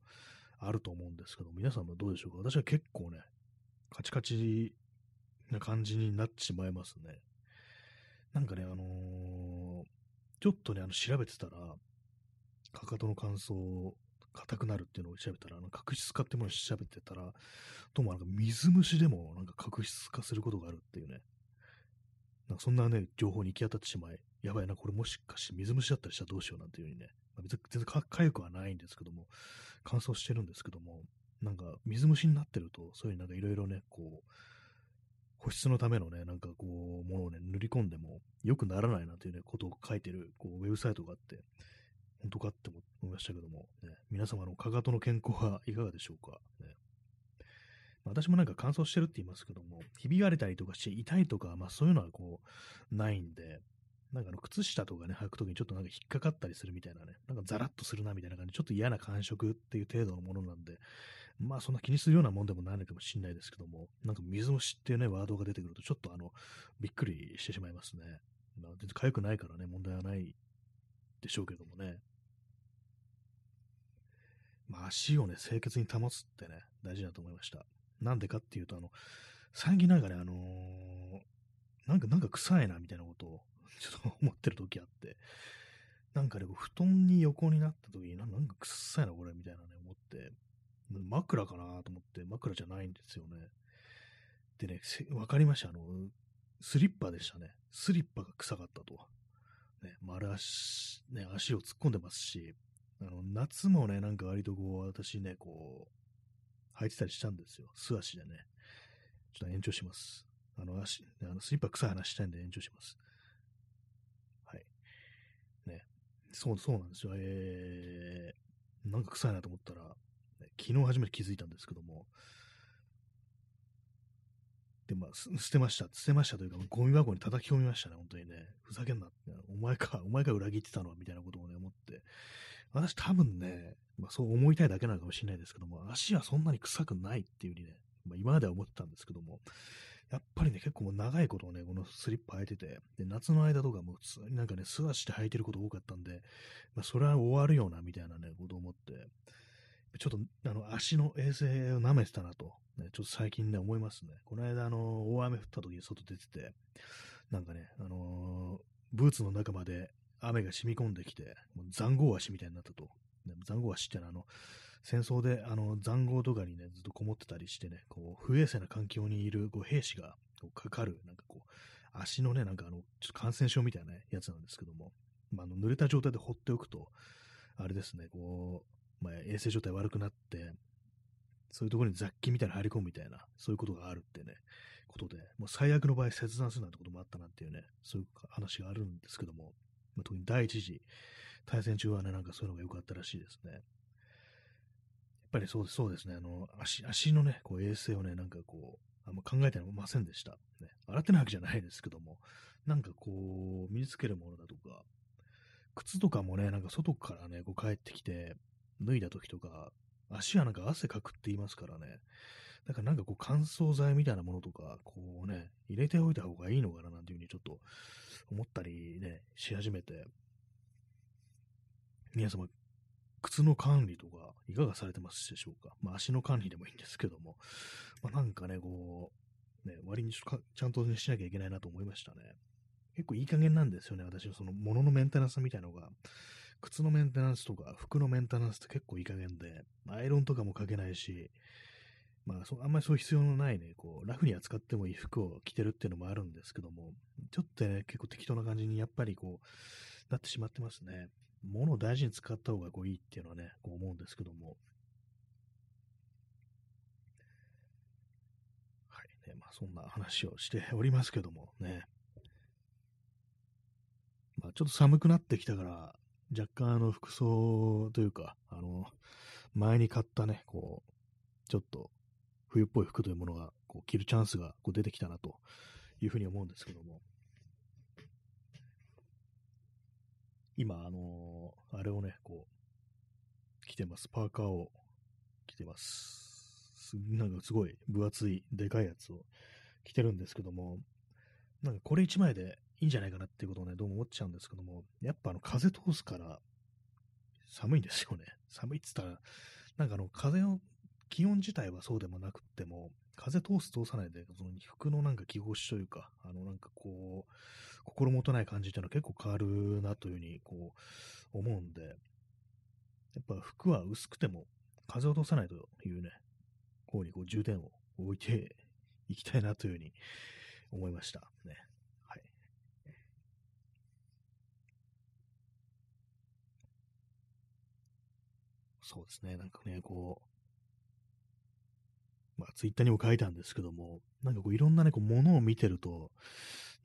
あると思うんですけど、皆さんもどうでしょうか？私は結構ね、カチカチな感じになってしまいますね。なんかね、あのー、ちょっとね、あの調べてたら、かかとの乾燥、硬くなるっていうのを調べたら、あの角質化ってものを調べてたら、どうもなんか水虫でもなんか角質化することがあるっていうね、なんかそんなね、情報に行き当たってしまい、やばいな、これもしかして水虫だったりしたらどうしようなんていう風にね、別に全然か痒くはないんですけども、乾燥してるんですけども、なんか水虫になってると、そういうなんかいろいろね、こう、保湿のためのね、なんかこう、ものをね、塗り込んでも良くならないなというね、ことを書いてる、こう、ウェブサイトがあって、本当かって思いましたけども、ね、皆様のかかとの健康は *laughs* いかがでしょうか、ね、私もなんか乾燥してるって言いますけども、ひび割れたりとかして痛いとか、まあそういうのはこう、ないんで、なんかの靴下とかね、履くときにちょっとなんか引っかかったりするみたいなね、なんかザラッとするなみたいな感じ、ちょっと嫌な感触っていう程度のものなんで、まあそんな気にするようなもんでもないのかもしれないですけども、なんか水虫っていうね、ワードが出てくるとちょっとあの、びっくりしてしまいますね。まあ全然痒くないからね、問題はないでしょうけどもね。まあ足をね、清潔に保つってね、大事だと思いました。なんでかっていうと、あの、最近なんかね、あのー、なんか、なんか臭いなみたいなことを、*laughs* ちょっと思ってる時あって、なんかね、布団に横になった時に、なんか臭いな、これ、みたいなね、思って、枕かなと思って、枕じゃないんですよね。でね、わかりました？あの、スリッパでしたね。スリッパが臭かったと。ね、丸足、ね、足を突っ込んでますし、あの、夏もね、なんか割とこう、私ね、こう、履いてたりしたんですよ。素足でね。ちょっと延長します。あの足、あのスリッパ臭い話したいんで延長します。はい。ね。そう、そうなんですよ。えー、なんか臭いなと思ったら、ね、昨日初めて気づいたんですけども、で、まあ、捨てました。捨てましたというか、ゴミ箱に叩き込みましたね、本当にね。ふざけんなって。お前か、*laughs* お前が裏切ってたのは、みたいなことをね、思って。私多分ね、まあ、そう思いたいだけなのかもしれないですけども、足はそんなに臭くないっていう風にね、まあ、今までは思ってたんですけども、やっぱりね、結構もう長いことをね、このスリッパ履いてて、で、夏の間とかも普通になんかね、素足で履いてること多かったんで、まあ、それは終わるよな、みたいなね、ことを思って、ちょっと、あの、足の衛生を舐めてたなと、ね、ちょっと最近ね、思いますね。この間、あの、大雨降った時に外出てて、なんかね、あのー、ブーツの中まで雨が染み込んできて、もう残壕足みたいになったと。残壕足ってのは、あの、戦争で、あの、残壕とかにね、ずっとこもってたりしてね、こう、不衛生な環境にいるこう兵士がこうかかる、なんかこう、足のね、なんかあの、ちょっと感染症みたいな、やつなんですけども、まあ、あの濡れた状態で放っておくと、あれですね、こう、まあ、衛生状態悪くなって、そういうところに雑菌みたいな入り込むみたいな、そういうことがあるってね、ことで、もう最悪の場合切断するなんてこともあったなっていうね、そういう話があるんですけども、まあ、特に第一次大戦中はね、なんかそういうのが良かったらしいですね。やっぱりそうです、そうですね、あの、足、足のね、こう衛生をね、なんかこう、あんま考えてませんでした。ね、洗ってないわけじゃないですけども、なんかこう、身につけるものだとか、靴とかもね、なんか外からね、こう帰ってきて、脱いだ時とか、足はなんか汗かくって言いますからね、だからなんかこう乾燥剤みたいなものとか、こうね、入れておいた方がいいのかななんていうふうにちょっと思ったりね、し始めて、皆様、靴の管理とか、いかがされてますでしょうか？まあ、足の管理でもいいんですけども、まあ、なんかね、こう、ね、割にちゃんと、ね、しなきゃいけないなと思いましたね。結構いい加減なんですよね、私のその物のメンテナンスみたいなのが。靴のメンテナンスとか、服のメンテナンスって結構いい加減で、アイロンとかもかけないし、まあそ、あんまりそういう必要のないね、こう、ラフに扱ってもいい服を着てるっていうのもあるんですけども、ちょっとね、結構適当な感じにやっぱりこう、なってしまってますね。物を大事に使った方がこういいっていうのはね、こう思うんですけども。はいね、まあそんな話をしておりますけどもね。まあちょっと寒くなってきたから、若干あの服装というか、あの、前に買ったね、こう、ちょっと冬っぽい服というものがこう着るチャンスがこう出てきたなというふうに思うんですけども、今、あのー、あれをね、こう、着てます。パーカーを着てます。なんかすごい分厚い、でかいやつを着てるんですけども、なんかこれ1枚でいいんじゃないかなっていうことをね、どうも思っちゃうんですけども、やっぱあの風通すから寒いんですよね。寒いっつったら、なんかあの風を気温自体はそうでもなくっても、風通す通さないで、その服のなんか着心地というか、あのなんかこう、心もとない感じっていうのは結構変わるなというふうにこう思うんで、やっぱ服は薄くても風を通さないというね、方にこう重点を置いていきたいなというふうに思いましたね。はい。そうですね、なんかね、こう、まあ、ツイッターにも書いたんですけども、なんかこういろんなね、こう、ものを見てると、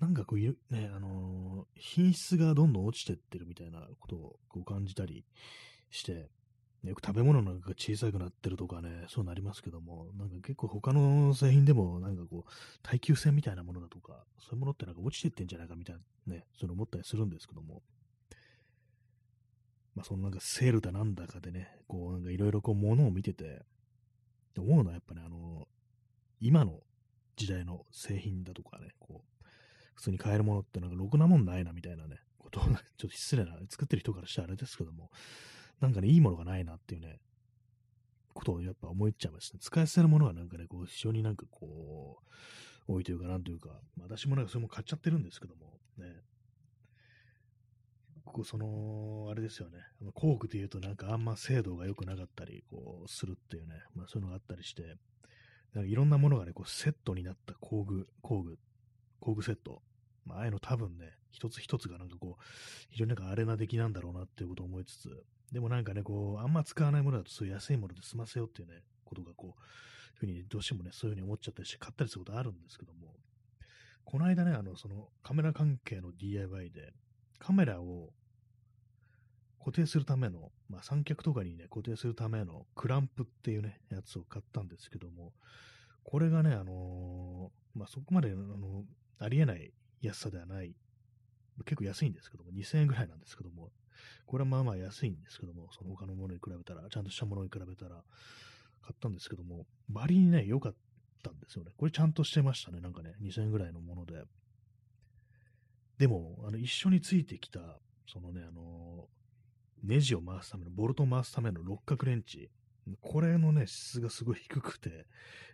なんかこう、ね、あのー、品質がどんどん落ちてってるみたいなことをこう感じたりして、よく食べ物なんかが小さくなってるとかね、そうなりますけども、なんか結構他の製品でもなんかこう、耐久性みたいなものだとか、そういうものってなんか落ちてってんじゃないかみたいなね、そういうの思ったりするんですけども、まあそのなんかセールだなんだかでね、こうなんかいろいろこう物を見てて、思うのはやっぱね、あの、今の時代の製品だとかね、こう、普通に買えるものってなんかろくなもんないなみたいなね、ことを、ちょっと失礼な、作ってる人からしたらあれですけども、なんかね、いいものがないなっていうね、ことをやっぱ思っちゃいますね。使い捨てるものはなんかね、こう、非常になんかこう、多いというか、なんというか、私もなんかそれも買っちゃってるんですけども、ね、ここその、あれですよね、工具で言うとなんかあんま精度が良くなかったり、こう、するっていうね、まあそういうのがあったりして、なんかいろんなものがね、こう、セットになった工具、工具、工具セット。まあ、ああいうの多分ね、一つ一つがなんかこう、非常になんかアレな出来なんだろうなっていうことを思いつつ、でもなんかね、こう、あんま使わないものだとそういう安いもので済ませようっていうね、ことがこう、ふうにどうしてもね、そういうふうに思っちゃったりして買ったりすることあるんですけども、この間ね、あの、そのカメラ関係の DIY で、カメラを固定するための、まあ、三脚とかにね、固定するためのクランプっていうね、やつを買ったんですけども、これがね、あのー、まあ、そこまで、あのありえない安さではない、結構安いんですけども、2000円ぐらいなんですけども、これはまあまあ安いんですけども、その他のものに比べたら、ちゃんとしたものに比べたら、買ったんですけども、バリにね、良かったんですよね。これちゃんとしてましたね、なんかね、2000円ぐらいのもので。でも、あの、一緒についてきた、そのね、あのネジを回すための、ボルトを回すための六角レンチ。これのね、質がすごい低くて、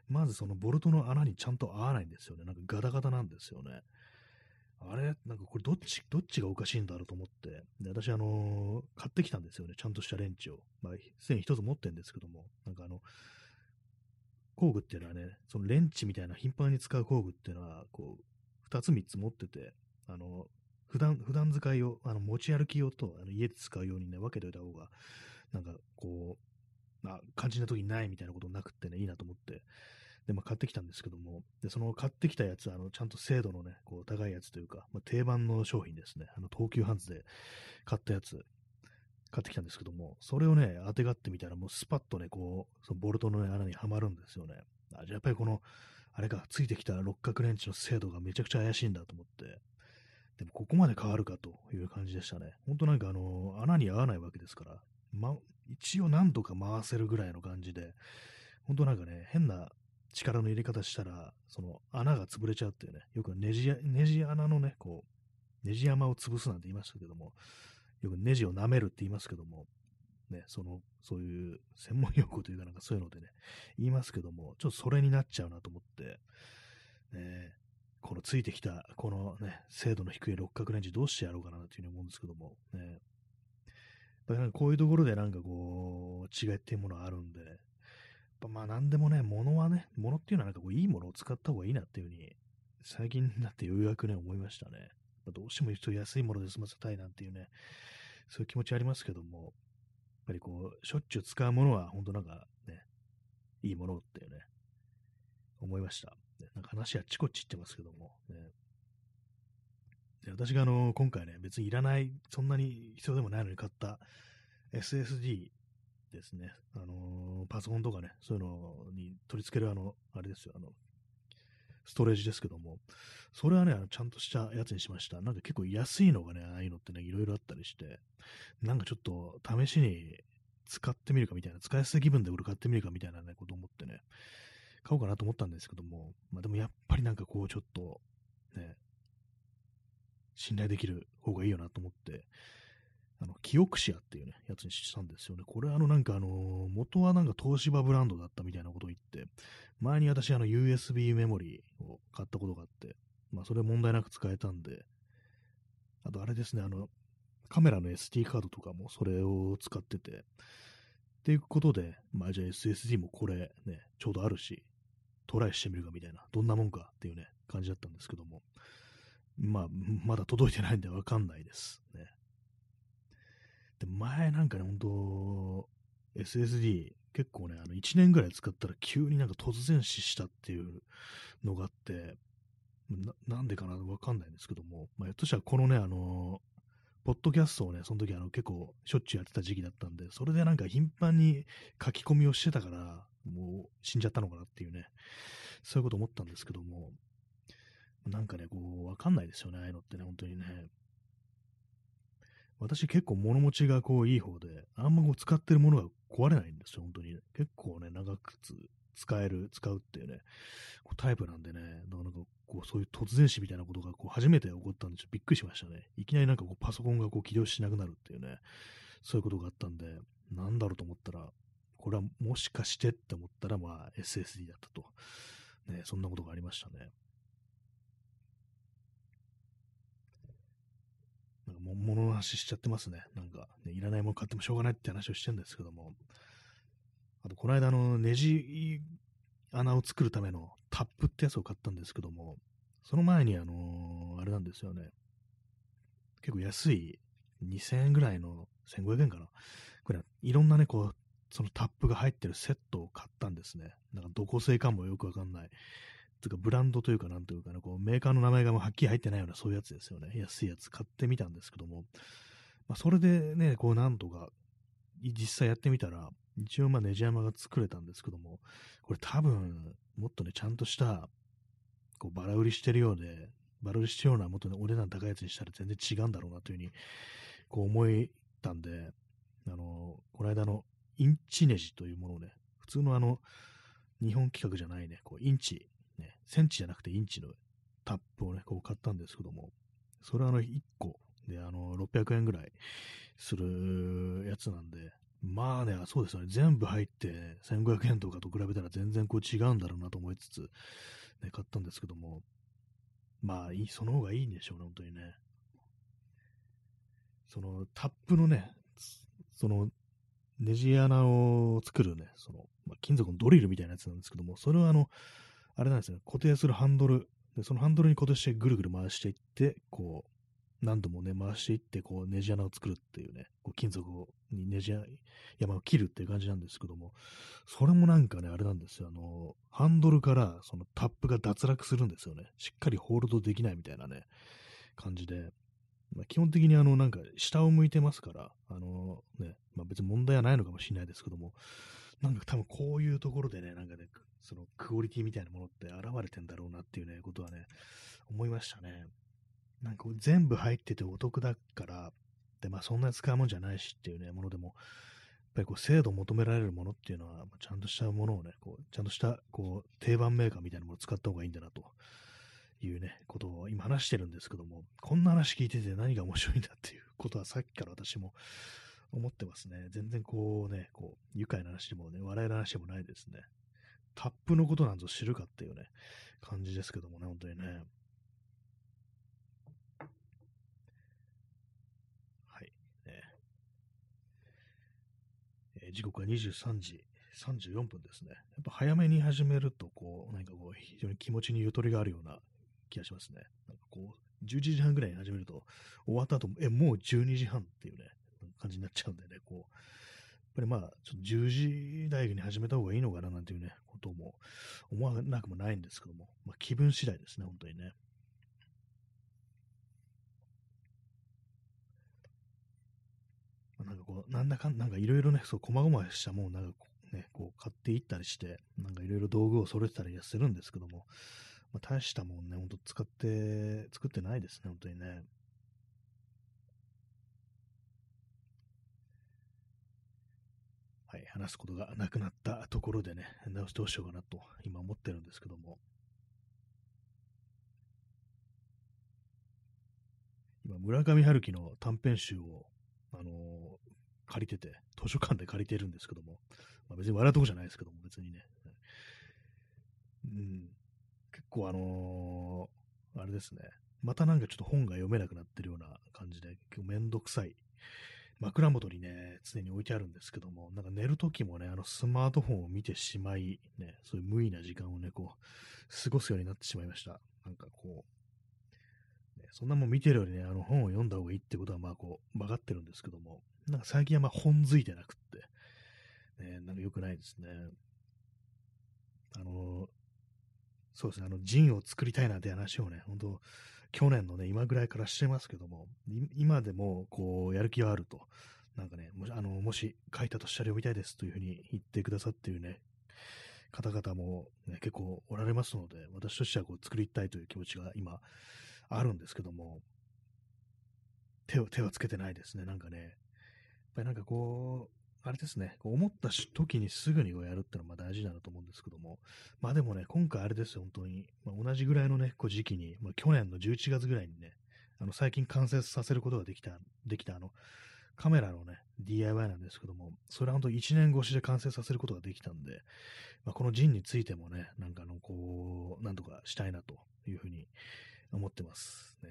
まずそのボルトの穴にちゃんと合わないんですよね。なんかガタガタなんですよね。あれなんかこれどっち、どっちがおかしいんだろうと思って、で私あのー、買ってきたんですよね。ちゃんとしたレンチを。まあ、すでに一つ持ってるんですけども、なんかあの、工具っていうのはね、そのレンチみたいな頻繁に使う工具っていうのは、こう、二つ三つ持ってて、あの、普段、普段使いを、あの、持ち歩き用と、あの家で使うようにね、分けておいた方が、なんか、こう、まあ、肝心な時にないみたいなことなくってね、いいなと思って、で、まあ、買ってきたんですけども、で、その買ってきたやつ、あの、ちゃんと精度のね、こう、高いやつというか、まあ、定番の商品ですね、あの、東急ハンズで買ったやつ、買ってきたんですけども、それをね、当てがってみたら、もうスパッとね、こう、そのボルトの、ね、穴にはまるんですよね。あ、じゃあやっぱりこの、あれがついてきた六角レンチの精度がめちゃくちゃ怪しいんだと思って、でもここまで変わるかという感じでしたね。本当なんかあの、穴に合わないわけですから、ま、一応何とか回せるぐらいの感じで、本当なんかね、変な力の入れ方したら、その穴が潰れちゃうっていうね、よくネジ、ネジ穴のね、こう、ネジ山を潰すなんて言いましたけども、よくネジを舐めるって言いますけども、ね、その、そういう専門用語というかなんかそういうのでね、言いますけども、ちょっとそれになっちゃうなと思って、ね、このついてきた、このね、精度の低い六角レンジどうしてやろうかなというふうに思うんですけども、ね、やっぱりなんかこういうところでなんかこう、違いっていうものがあるんで、やっぱまあ何でもね、物はね、物っていうのはなんかこういいものを使った方がいいなっていうふうに、最近になってようやくね、思いましたね。どうしても一安いもので済ませたいなんていうね、そういう気持ちありますけども、やっぱりこう、しょっちゅう使うものは本当なんかね、いいものっていうね、思いました。なんか話あっちこっち言ってますけども、ね、で私があの、今回ね、別にいらない、そんなに必要でもないのに買った SSD ですね。あのー、パソコンとかね、そういうのに取り付けるあの、あれですよ、あの、ストレージですけども、それはね、あのちゃんとしたやつにしました。なんか結構安いのがね、ああいうのってね、いろいろあったりして、なんかちょっと試しに使ってみるかみたいな、使いやすい気分で俺買ってみるかみたいなね、こと思ってね、買おうかなと思ったんですけども、まあでもやっぱりなんかこうちょっと、ね、信頼できる方がいいよなと思って、あの、キオクシアっていうね、やつにしたんですよね。これあのなんかあの、元はなんか東芝ブランドだったみたいなことを言って、前に私あの USB メモリーを買ったことがあって、まあそれ問題なく使えたんで、あとあれですね、あの、カメラの SD カードとかもそれを使ってて、っていうことで、まあじゃあ SSD もこれね、ちょうどあるし、トライしてみるかみたいな、どんなもんかっていうね、感じだったんですけども、まあ、まだ届いてないんでわかんないですね。で、前なんかね、ほんと、SSD 結構ね、あの1年ぐらい使ったら急になんか突然死したっていうのがあって、ななんでかなわかんないんですけども、まあ、ひょっとしたらこのね、あのポッドキャストをね、その時あの結構しょっちゅうやってた時期だったんで、それでなんか頻繁に書き込みをしてたから、もう死んじゃったのかなっていうね、そういうこと思ったんですけども、なんかね、こう、わかんないですよね、ああいうのってね、本当にね。私結構物持ちがこういい方で、あんまこう使ってるものが壊れないんですよ、本当に。結構ね、長く使える、使うっていうね、こうタイプなんでね、なかなかこうそういう突然死みたいなことがこう初めて起こったんで、ちょっとびっくりしましたね。いきなりなんかこうパソコンがこう起動しなくなるっていうね、そういうことがあったんで、なんだろうと思ったら、これはもしかしてって思ったら、まあ SSD だったと。ね、そんなことがありましたね。なんかも物の話しちゃってますね。なんか、ね、いらないもの買ってもしょうがないって話をしてるんですけども。あと、この間、の、ネジ穴を作るためのタップってやつを買ったんですけども、その前に、あのー、あれなんですよね。結構安い2000円ぐらいの1500円かな。これ、いろんなね、こう、そのタップが入ってるセットを買ったんですね。なんかどこ製かもよくわかんない。つうかブランドというかなんというかね、こうメーカーの名前がもうはっきり入ってないようなそういうやつですよね。安いやつ買ってみたんですけども、まあ、それでね、こうなんとか実際やってみたら、一応まあネジ山が作れたんですけども、これ多分もっとね、ちゃんとしたこうバラ売りしてるようで、バラ売りしてるようなもっとね、お値段高いやつにしたら全然違うんだろうなというふうにこう思ったんで、あの、この間のインチネジというものをね、普通のあの、日本企画じゃないね、こうインチね、センチじゃなくてインチのタップをね、こう買ったんですけども、それはあの1個であの600円ぐらいするやつなんで、まあね、そうですよね、全部入って1500円とかと比べたら全然こう違うんだろうなと思いつつ、ね、買ったんですけども、まあ、その方がいいんでしょうね、本当にね。そのタップのね、そのネジ穴を作るね、その、まあ、金属のドリルみたいなやつなんですけども、それはあの、あれなんですね、固定するハンドル、でそのハンドルに固定してぐるぐる回していって、こう、何度もね、回していって、こう、ネジ穴を作るっていうね、こう金属にネジ山を切るっていう感じなんですけども、それもなんかね、あれなんですよ、あの、ハンドルからそのタップが脱落するんですよね。しっかりホールドできないみたいなね、感じで、まあ、基本的にあの、なんか、下を向いてますから、あのね、まあ別に問題はないのかもしれないですけども、なんか多分こういうところでね、なんかね、そのクオリティみたいなものって現れてんだろうなっていうね、ことはね、思いましたね。なんか全部入っててお得だから、で、まあそんなに使うもんじゃないしっていうね、ものでも、やっぱりこう精度を求められるものっていうのは、ちゃんとしたものをね、こうちゃんとしたこう定番メーカーみたいなものを使った方がいいんだなというね、ことを今話してるんですけども、こんな話聞いてて何が面白いんだっていうことはさっきから私も思ってますね。全然こうね、こう、愉快な話でもね、笑える話でもないですね。タップのことなんぞ知るかっていうね、感じですけどもね、本当にね。はい。ねえー、時刻は23時34分ですね。やっぱ早めに始めると、こう、何かこう、非常に気持ちにゆとりがあるような気がしますね。なんかこう、11時半ぐらいに始めると、終わった後、え、もう12時半っていうね、感じになっちゃうんでね、こう、やっぱりまあ、ちょっと10時台に始めた方がいいのかななんていうね、ことも思わなくもないんですけども、まあ気分次第ですね、本当にね。なんかこう、なんだかん、なんかいろいろね、そう、細々したもうなんかね、こう買っていったりして、なんかいろいろ道具を揃えてたりするんですけども、まあ、大したもんね、ほんと使って、作ってないですね、本当にね。はい、話すことがなくなったところでね、どうしようかなと今思ってるんですけども。今、村上春樹の短編集を、あのー、借りてて、図書館で借りてるんですけども、まあ、別に笑うとこじゃないですけども、別にね。うん、構あのー、あれですね。またなんかちょっと本が読めなくなってるような感じで、結構めんどくさい。枕元にね、常に置いてあるんですけども、なんか寝るときもね、あのスマートフォンを見てしまい、ね、そういう無意な時間をね、こう、過ごすようになってしまいました。なんかこう、ね、そんなもん見てるよりね、あの本を読んだ方がいいってことは、まあこう、分かってるんですけども、なんか最近はまあ本づいてなくって、ね、なんか良くないですね。あの、そうですね、あの、ジンを作りたいなんて話をね、本当去年のね、今ぐらいからしてますけども、今でも、こう、やる気はあると。なんかね、もし、あの、もし書いたとしたら読みたいですというふうに言ってくださっているね、方々も、ね、結構おられますので、私としてはこう作りたいという気持ちが今あるんですけども、手を、手はつけてないですね。なんかね、やっぱりなんかこう、あれですね、思った時にすぐにやるってのはま大事だなと思うんですけども、まあでもね、今回あれですよ、本当に、まあ、同じぐらいのね、こう時期に、まあ、去年の11月ぐらいにね、あの最近完成させることができた、できたあの、カメラのね、DIY なんですけども、それは本当1年越しで完成させることができたんで、まあ、このジンについてもね、なんかあの、こう、なんとかしたいなというふうに思ってますね。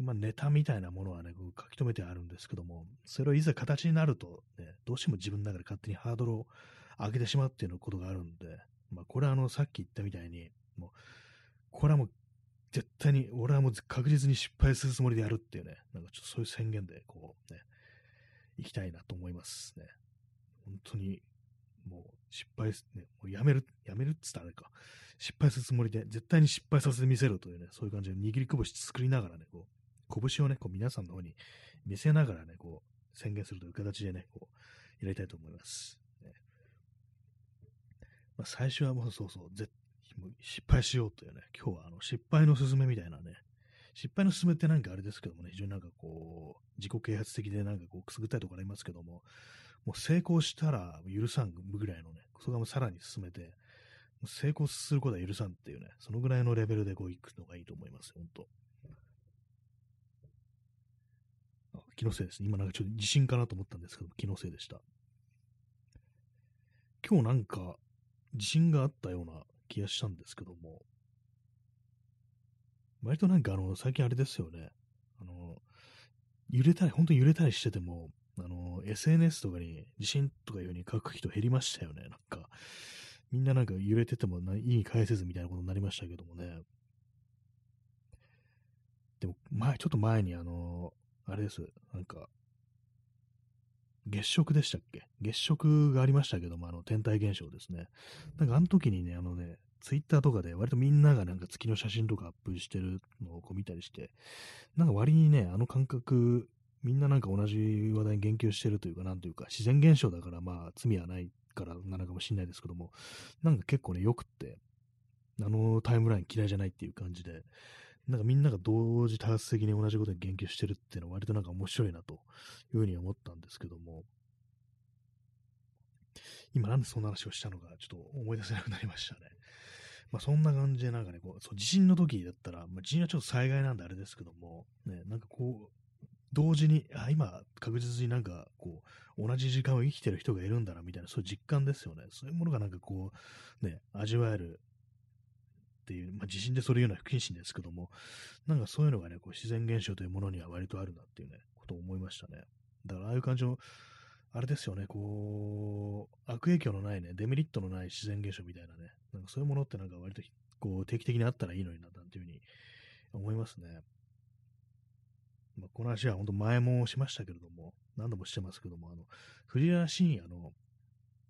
応まあネタみたいなものはね、こう書き留めてあるんですけども、それをいざ形になると、ね、どうしても自分の中で勝手にハードルを上げてしまうっていうのことがあるんで、まあこれはあの、さっき言ったみたいに、もう、これはもう絶対に、俺はもう確実に失敗するつもりでやるっていうね、なんかちょっとそういう宣言で、こうね、行きたいなと思いますね。本当に、もう失敗、ね、もうやめる、やめるって言ったらあれか、失敗するつもりで、絶対に失敗させてみせるというね、そういう感じで握り拳作りながらね、こう、拳をね、こう皆さんの方に見せながらね、こう、宣言するという形でね、こう、やりたいと思います。ねまあ、最初はもうそうそう、絶失敗しようというね、今日はあの失敗のすすめみたいなね、失敗のすすめってなんかあれですけどもね、非常になんかこう、自己啓発的でなんかこう、くすぐったいところありますけども、もう成功したら許さんぐらいのね、それがもうさらに進めて、成功することは許さんっていうね、そのぐらいのレベルでこう行くのがいいと思います、本当。気のせいですね。今なんかちょっと地震かなと思ったんですけど、気のせいでした。今日なんか地震があったような気がしたんですけども、割となんかあの、最近あれですよね。あの、揺れたり、本当に揺れたりしてても、あの、SNS とかに地震とかいう風に書く人減りましたよね。なんか、みんななんか揺れてても意に返せずみたいなことになりましたけどもね。でも、前、ちょっと前にあの、あれです。なんか、月食でしたっけ？月食がありましたけども、あの、天体現象ですね。なんかあの時にね、あのね、ツイッターとかで割とみんながなんか月の写真とかアップしてるのをこう見たりして、なんか割にね、あの感覚、みんななんか同じ話題に言及してるというか、なんというか、自然現象だからまあ罪はないからなのかもしれないですけども、なんか結構ね、よくって、あのタイムライン嫌いじゃないっていう感じで、なんかみんなが同時多発的に同じことに言及してるっていうのは割となんか面白いなというふうに思ったんですけども、今なんでそんな話をしたのかちょっと思い出せなくなりましたね。まあそんな感じでなんかね、こう、そう地震の時だったら、まあ、地震はちょっと災害なんであれですけども、ね、なんかこう、同時に、あ、今、確実になんか、こう、同じ時間を生きてる人がいるんだな、みたいな、そういう実感ですよね。そういうものがなんかこう、ね、味わえるっていう、まあ、地震でそれ言うのは不謹慎ですけども、なんかそういうのがね、こう自然現象というものには割とあるなっていうね、ことを思いましたね。だから、ああいう感じの、あれですよね、こう、悪影響のないね、デメリットのない自然現象みたいなね、なんかそういうものってなんか割と、こう、定期的にあったらいいのにな、なんていうふうに思いますね。まあ、この話は本当前もしましたけれども、何度もしてますけども、あの、藤原信也の、っ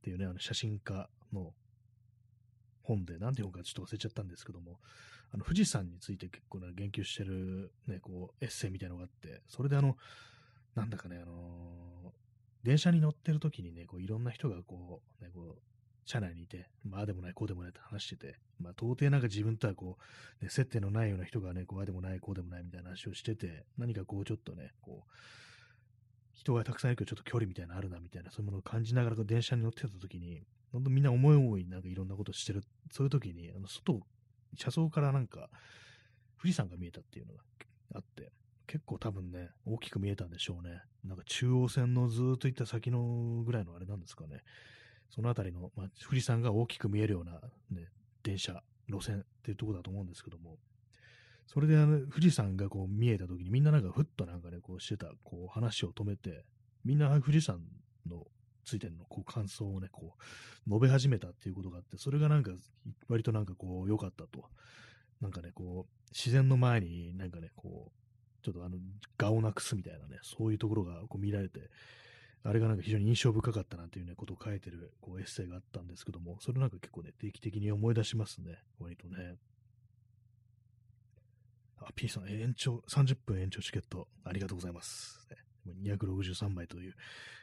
ていうね、あの写真家の本で、なんていう本かちょっと忘れちゃったんですけども、あの、富士山について結構ね、言及してる、ね、こう、エッセイみたいなのがあって、それであの、なんだかね、あのー、電車に乗ってる時にね、こう、いろんな人がこう、ね、こう、車内にいて、まあ、あでもない、こうでもないって話してて、まあ、到底なんか自分とはこう、ね、接点のないような人がね、こう、あでもない、こうでもないみたいな話をしてて、何かこう、ちょっとね、こう、人がたくさんいるけど、ちょっと距離みたいなのあるな、みたいな、そういうものを感じながら電車に乗ってた時に、本当みんな思い思いなんかいろんなことしてる、そういう時に、あの、外、車窓からなんか、富士山が見えたっていうのがあって、結構多分ね、大きく見えたんでしょうね。なんか中央線のずっと行った先のぐらいのあれなんですかね。そのあたりの、まあ、富士山が大きく見えるような、ね、電車、路線っていうとこだと思うんですけども、それであの富士山がこう見えたときにみんななんかふっとなんかね、こうしてた、こう話を止めて、みんな富士山のついてるのこう感想をね、こう述べ始めたっていうことがあって、それがなんか割となんかこう良かったと。なんかね、こう自然の前になんかね、こうちょっとあの、我をなくすみたいなね、そういうところがこう見られて、あれがなんか非常に印象深かったなというね、ことを書いてるこうエッセイがあったんですけども、それなんか結構ね、定期的に思い出しますね、割とね。あ、P さん、延長、30分延長チケット、ありがとうございます。263枚という、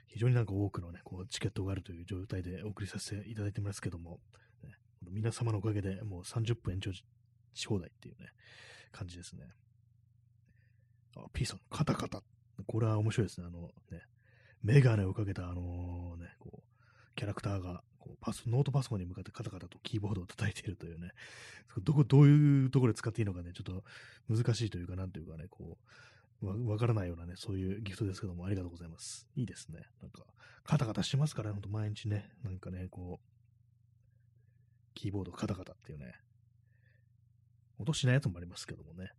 非常になんか多くのね、こう、チケットがあるという状態でお送りさせていただいてますけども、ね、皆様のおかげでもう30分延長し放題っていうね、感じですね。あ、P さん、カタカタ。これは面白いですね。あのね、メガネをかけた、あのね、こう、キャラクターが、こうパス、ノートパソコンに向かってカタカタとキーボードを叩いているというね、どこ、どういうところで使っていいのかね、ちょっと難しいというか、なんというかね、こう、わ、わからないようなね、そういうギフトですけども、ありがとうございます。いいですね。なんか、カタカタしますから、ほんと毎日ね、なんかね、こう、キーボードカタカタっていうね、音しないやつもありますけどもね。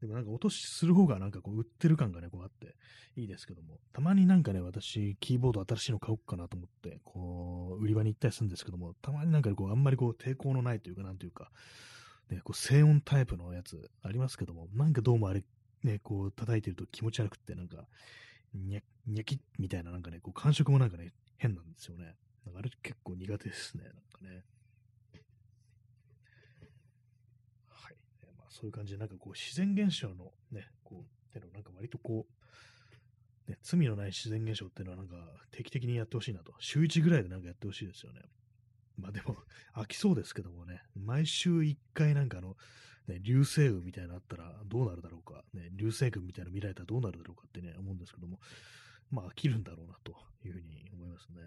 でもなんか落としする方がなんかこう売ってる感がね、こうあっていいですけども、たまになんかね、私、キーボード新しいの買おうかなと思って、こう、売り場に行ったりするんですけども、たまになんかこう、あんまりこう、抵抗のないというか、なんというか、ね、こう、静音タイプのやつありますけども、なんかどうもあれ、ね、こう、叩いてると気持ち悪くって、なんか、にゃ、にゃきみたいななんかね、こう、感触もなんかね、変なんですよね。なんかあれ結構苦手ですね、なんかね。そういう感じで、なんかこう、自然現象のね、こう、てのなんか割とこう、ね、罪のない自然現象っていうのはなんか定期的にやってほしいなと。週1ぐらいでなんかやってほしいですよね。まあでも、*laughs* 飽きそうですけどもね、毎週1回なんかあの、ね、流星雨みたいなのあったらどうなるだろうか、ね、流星群みたいなの見られたらどうなるだろうかってね、思うんですけども、まあ飽きるんだろうなというふうに思いますね。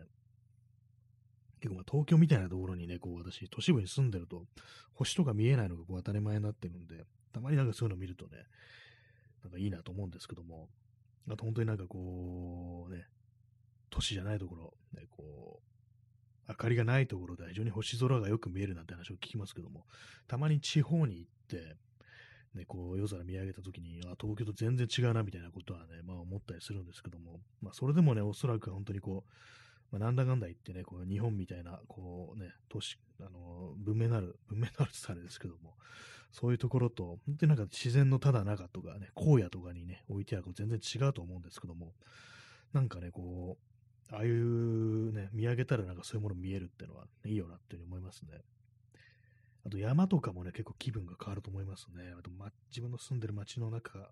結構まあ東京みたいなところにね、こう私、都市部に住んでると、星とか見えないのがこう当たり前になってるんで、たまになんかそういうの見るとね、なんかいいなと思うんですけども、あと本当になんかこう、ね、都市じゃないところ、ね、こう、明かりがないところで非常に星空がよく見えるなんて話を聞きますけども、たまに地方に行って、ね、こう夜空見上げたときに、あ、東京と全然違うなみたいなことはね、まあ思ったりするんですけども、まあそれでもね、おそらく本当にこう、まあ、なんだかんだ言ってね、こう日本みたいな、こうね、都市、あの、文明なる、文明なるってあれですけども、そういうところと、本当になんか自然のただ中とかね、荒野とかにね、置いてあると全然違うと思うんですけども、なんかね、こう、ああいうね、見上げたらなんかそういうもの見えるっていうのは、ね、いいよなっていうふうに思いますね。あと山とかもね、結構気分が変わると思いますね。あと、ま、自分の住んでる街の中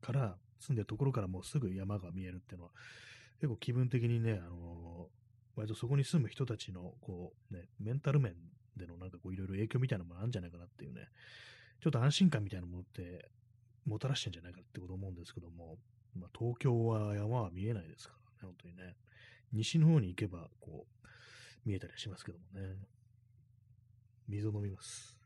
から、住んでるところからもうすぐ山が見えるっていうのは、結構気分的にね、あの割とそこに住む人たちの、こう、ね、メンタル面でのなんかこういろいろ影響みたいなものあるんじゃないかなっていうね、ちょっと安心感みたいなものってもたらしてんじゃないかってこと思うんですけども、まあ、東京は山は見えないですからね、本当にね。西の方に行けば、こう、見えたりしますけどもね。水を飲みます。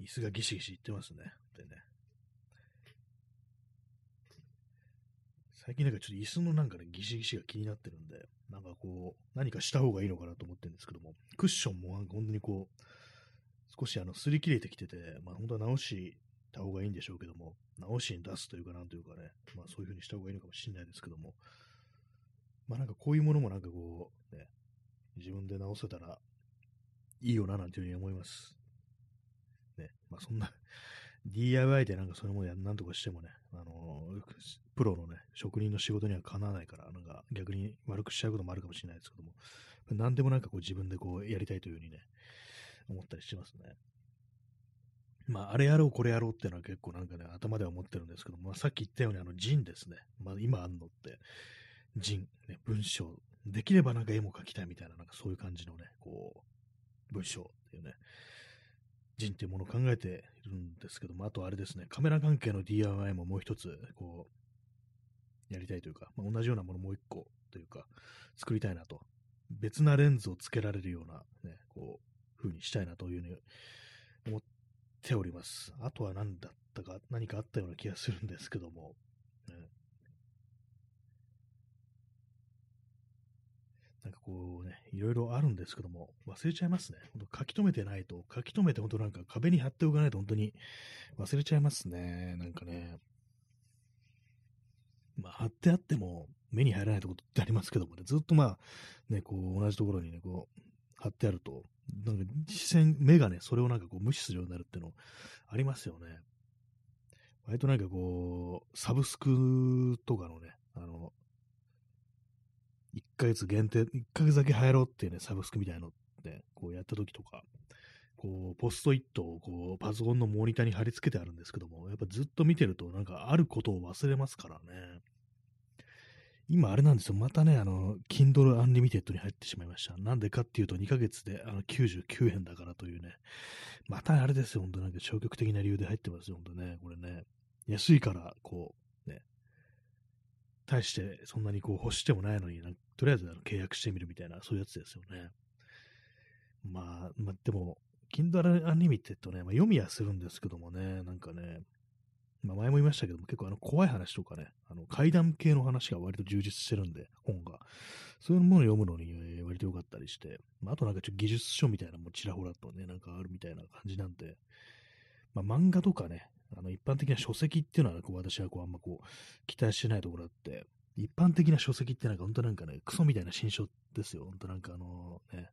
椅子がギシギシいってますね。でね。最近なんかちょっと椅子のなんかね、ギシギシが気になってるんで、なんかこう、何かした方がいいのかなと思ってるんですけども、クッションもなんか本当にこう、少しあの、擦り切れてきてて、まあ本当は直した方がいいんでしょうけども、直しに出すというかなんというかね、まあそういう風にした方がいいのかもしれないですけども、まあなんかこういうものもなんかこう、ね、自分で直せたらいいよななんていうふうに思います。まあそんな *laughs* DIY でなんかそういうものなんとかしてもね、あの、プロのね、職人の仕事にはかなわないから、なんか逆に悪くしちゃうこともあるかもしれないですけども、何でもなんかこう自分でこうやりたいというふうにね、思ったりしてますね。まあ、あれやろう、これやろうっていうのは結構なんかね、頭では思ってるんですけども、まあ、さっき言ったようにあの、人ですね。まあ、今あんのって、人、ね、文章、できればなんか絵も描きたいみたいな、なんかそういう感じのね、こう、文章っていうね、人っていうものを考えているんですけども、あとあれですね、カメラ関係の DIY ももう一つ、こう、やりたいというか、まあ、同じようなものもう一個というか、作りたいなと。別なレンズをつけられるような、ね、こう、風にしたいなというふうに思っております。あとは何だったか、何かあったような気がするんですけども、ね、なんかこうね、いろいろあるんですけども、忘れちゃいますね。本当書き留めてないと、書き留めて本当なんか壁に貼っておかないと本当に忘れちゃいますね。なんかね。まあ、貼ってあっても目に入らないところってありますけどもね、ずっとまあ、ね、こう、同じところにね、こう、貼ってあると、なんか視線、目がね、それをなんかこう無視するようになるっていうのありますよね。割となんかこう、サブスクとかのね、あの、1ヶ月限定、1ヶ月だけ入ろうっていうね、サブスクみたいなのって、こうやった時とか、こう、ポストイットをこう、パソコンのモニターに貼り付けてあるんですけども、やっぱずっと見てると、なんかあることを忘れますからね。今あれなんですよ。またね、あの、Kindle Unlimited に入ってしまいました。なんでかっていうと、2ヶ月であの99円だからというね。またあれですよ。本当なんか消極的な理由で入ってますよ。本当ね。これね。安いから、こう対してそんなにこう欲してもないのに、とりあえずあの契約してみるみたいな、そういうやつですよね。まあ、まあ、でも、Kindle Unlimited ね、まあ、読みはするんですけどもね、なんかね、まあ、前も言いましたけども、結構あの怖い話とかね、あの怪談系の話が割と充実してるんで、本が。そういうものを読むのに割と良かったりして、まあ、あとなんかちょっと技術書みたいなのもちらほらとね、なんかあるみたいな感じなんで、まあ、漫画とかね、あの一般的な書籍っていうのはこう私はこうあんまこう期待してないところあって、一般的な書籍ってなんか本当なんかね、クソみたいな新書ですよ。本当なんかあのね、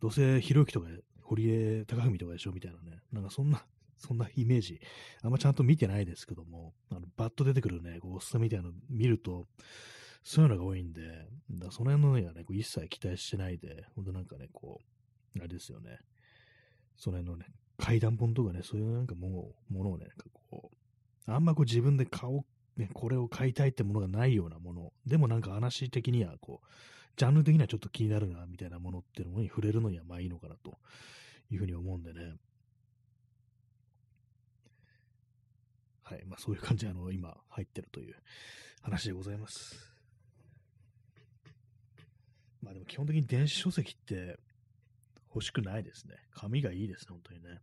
どうせひろゆきとか堀江貴文とかでしょみたいなね、なんかそんな *laughs* そんなイメージ、あんまちゃんと見てないですけども、あのバッと出てくるね、こうおっさんみたいなの見ると、そういうのが多いんで、だその辺のにはね、こう一切期待してないで、ほんとなんかね、こう、あれですよね、その辺のね、階段本とかね、そういうなんかもう、ものをね、なんかこう、あんまこう自分で買おう、ね、これを買いたいってものがないようなもの、でもなんか話的にはこう、ジャンル的にはちょっと気になるな、みたいなものっていうのに触れるのにはまあいいのかなというふうに思うんでね、はい。まあそういう感じで、あの、今入ってるという話でございます。まあでも基本的に電子書籍って欲しくないですね。紙がいいですね、本当にね。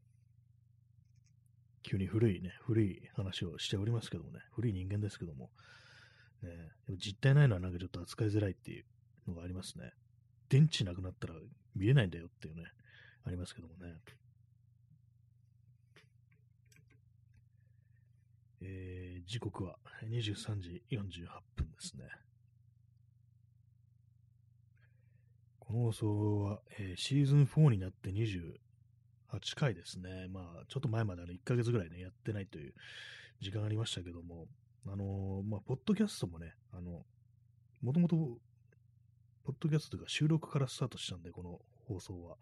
急に古いね、古い話をしておりますけどもね、古い人間ですけども、ね、でも実体ないのはなんかちょっと扱いづらいっていうのがありますね。電池なくなったら見れないんだよっていうね、ありますけどもね。えー、時刻は23時48分ですね。この放送は、えー、シーズン4になって28回ですね。まあ、ちょっと前まであの1ヶ月ぐらいね、やってないという時間ありましたけども、あのー、まあ、ポッドキャストもね、あの、もともと、ポッドキャストというか収録からスタートしたんで、この放送は。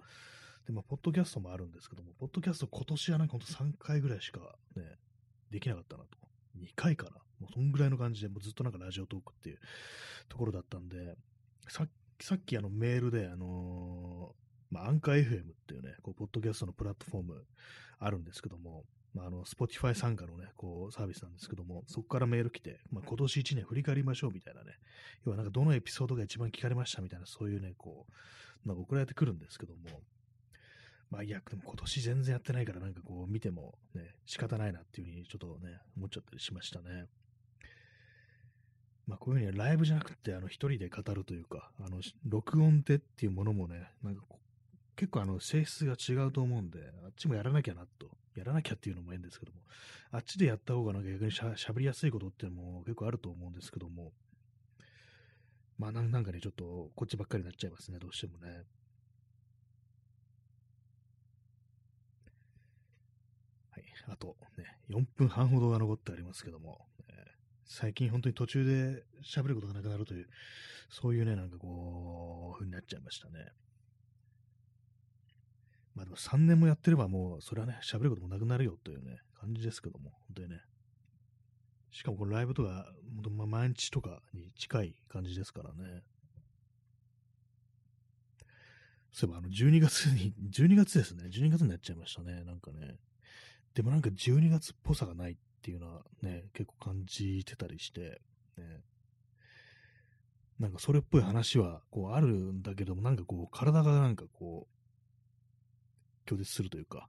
で、まあ、ポッドキャストもあるんですけども、ポッドキャスト今年はなんかほんと3回ぐらいしかね、できなかったなと。2回かな。もうそんぐらいの感じで、もうずっとなんかラジオトークっていうところだったんで、さっさっきあのメールで、あのー、まあ、アンカー FM っていうね、こう、ポッドキャストのプラットフォームあるんですけども、まあ、あの、 Spotify 傘下のね、こう、サービスなんですけども、そこからメール来て、まあ、今年1年振り返りましょうみたいなね、要はなんかどのエピソードが一番聞かれましたみたいな、そういうね、こう、なんか送られてくるんですけども、まあ、いや、でも今年全然やってないから、なんかこう見てもね、仕方ないなっていうふうにちょっとね、思っちゃったりしましたね。まあ、こういうふうにライブじゃなくて、あの、一人で語るというか、あの、録音でっていうものもね、なんか結構あの、性質が違うと思うんで、あっちもやらなきゃなと、やらなきゃっていうのも変ですけども、あっちでやった方がなんか逆にしゃ喋りやすいことっていうのも結構あると思うんですけども、まあなんかね、ちょっとこっちばっかりになっちゃいますね、どうしてもね。はい、あとね、4分半ほどが残ってありますけども、最近本当に途中で喋ることがなくなるという、そういうね、なんかこう、風になっちゃいましたね。まあでも3年もやってればもう、それはね、喋ることもなくなるよというね、感じですけども、本当にね。しかもこのライブとか、ま毎日とかに近い感じですからね。そういえばあの12月に、12月ですね。12月になっちゃいましたね。なんかね。でもなんか12月っぽさがないっっていうのはね、結構感じてたりして、ね。なんかそれっぽい話はこうあるんだけども、なんかこう体がなんかこう、拒絶するというか、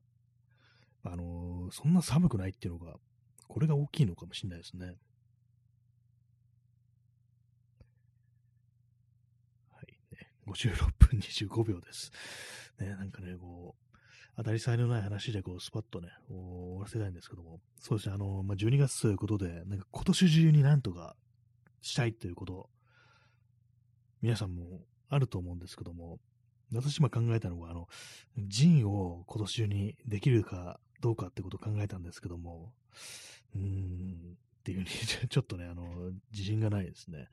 あのー、そんな寒くないっていうのが、これが大きいのかもしれないですね。はい、ね。56分25秒です。ね、なんかね、こう、当たり障りのない話で、こう、スパッとね、終わらせたいんですけども、そうですね、あの、まあ、12月ということで、なんか今年中になんとかしたいということ、皆さんもあると思うんですけども、私今考えたのは、あの、ジンを今年中にできるかどうかってことを考えたんですけども、うーん、っていうふうに *laughs* ちょっとね、あの、自信がないですね。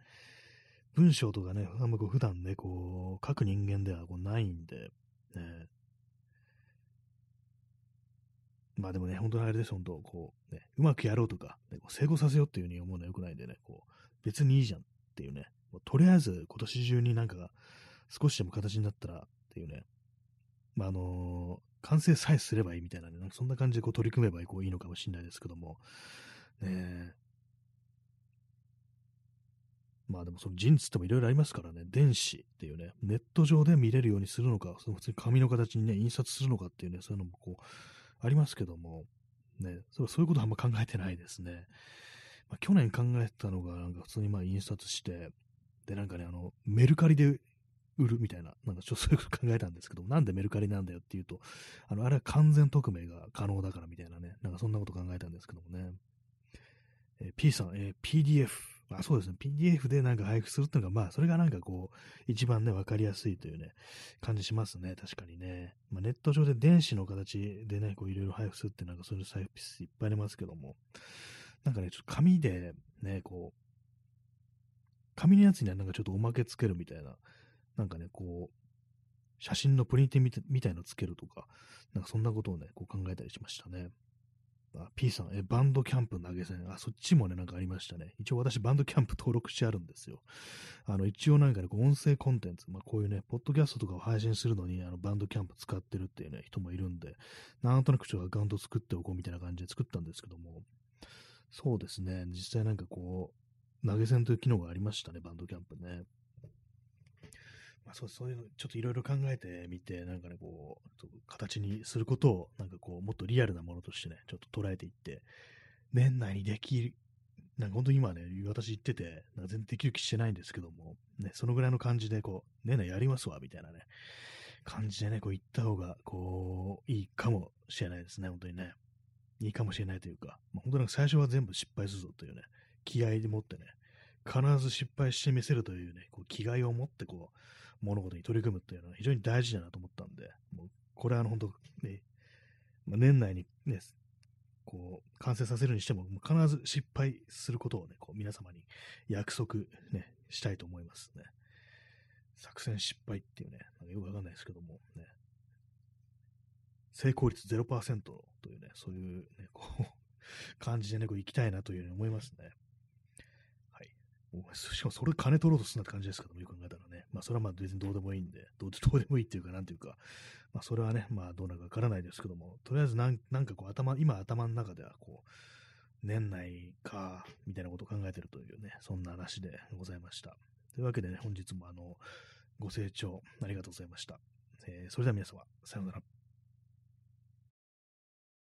文章とかね、あんまこう普段ね、こう、書く人間ではこうないんで、ね、まあでもね、本当にあれです、本当、こう、ね、うまくやろうとか、ね、成功させようっていうふうに思うのは良くないんでね、こう、別にいいじゃんっていうね、とりあえず今年中になんか少しでも形になったらっていうね、まああのー、完成さえすればいいみたいなね、なんかそんな感じでこう取り組めばいいいいのかもしれないですけども、ねまあでもその人つってもいろいろありますからね、電子っていうね、ネット上で見れるようにするのか、その普通に紙の形にね、印刷するのかっていうね、そういうのもこう、ありますけども、ね、そういうことはあんま考えてないですね。まあ、去年考えてたのが、なんか普通にまあ印刷して、で、なんかね、あの、メルカリで売るみたいな、なんかちょっと *laughs* そういうこと考えたんですけど、なんでメルカリなんだよっていうと、あの、あれは完全匿名が可能だからみたいなね、なんかそんなこと考えたんですけどもね。えー、P さん、えー、PDF、あ、そうですね。PDF でなんか配布するっていうのが、まあ、それがなんかこう、一番ね、わかりやすいというね、感じしますね。確かにね。まあ、ネット上で電子の形でね、こう、いろいろ配布するってなんかそういうサービスいっぱいありますけども、なんかね、ちょっと紙でね、こう、紙のやつにはなんかちょっとおまけつけるみたいな、なんかね、こう、写真のプリントみたいのつけるとか、なんかそんなことをね、こう考えたりしましたね。あ、P さん、え、バンドキャンプ投げ銭。あ、そっちもね、なんかありましたね。一応私、バンドキャンプ登録してあるんですよ。あの、一応なんかね、音声コンテンツ、まあ、こういうね、ポッドキャストとかを配信するのに、あの、バンドキャンプ使ってるっていうね、人もいるんで、なんとなくちょっとアカウント作っておこうみたいな感じで作ったんですけども、そうですね、実際なんかこう、投げ銭という機能がありましたね、バンドキャンプね。まあ、そうそういう、ちょっといろいろ考えてみて、なんかね、こう、形にすることを、なんかこう、もっとリアルなものとしてね、ちょっと捉えていって、年内にできる、なんか本当に今ね、私言ってて、なんか全然できる気してないんですけども、ね、そのぐらいの感じで、こう、年内やりますわ、みたいなね、感じでね、こう言った方が、こう、いいかもしれないですね、本当にね。いいかもしれないというか、まあ、本当に最初は全部失敗するぞというね、気合でもってね、必ず失敗してみせるというね、こう気概を持ってこう、物事に取り組むっていうのは非常に大事だなと思ったんで、もうこれはあの本当、ね、まあ、年内にね、こう、完成させるにしても、も必ず失敗することをね、こう皆様に約束ね、したいと思いますね。作戦失敗っていうね、なんかよくわかんないですけども、ね、成功率0%というね、そういうね、こう、感じでね、こう行きたいなというふうに思いますね。しかもそれ金取ろうとするなって感じですけども、よく考えたらね。まあそれはまあ別にどうでもいいんで、どうでもいいっていうか、なんていうか、まあそれはね、まあどうなるかわからないですけども、とりあえずなんなんかこう頭、今頭の中ではこう、年内か、みたいなことを考えてるというね、そんな話でございました。というわけでね、本日もあの、ご清聴ありがとうございました。えー、それでは皆様、さようなら。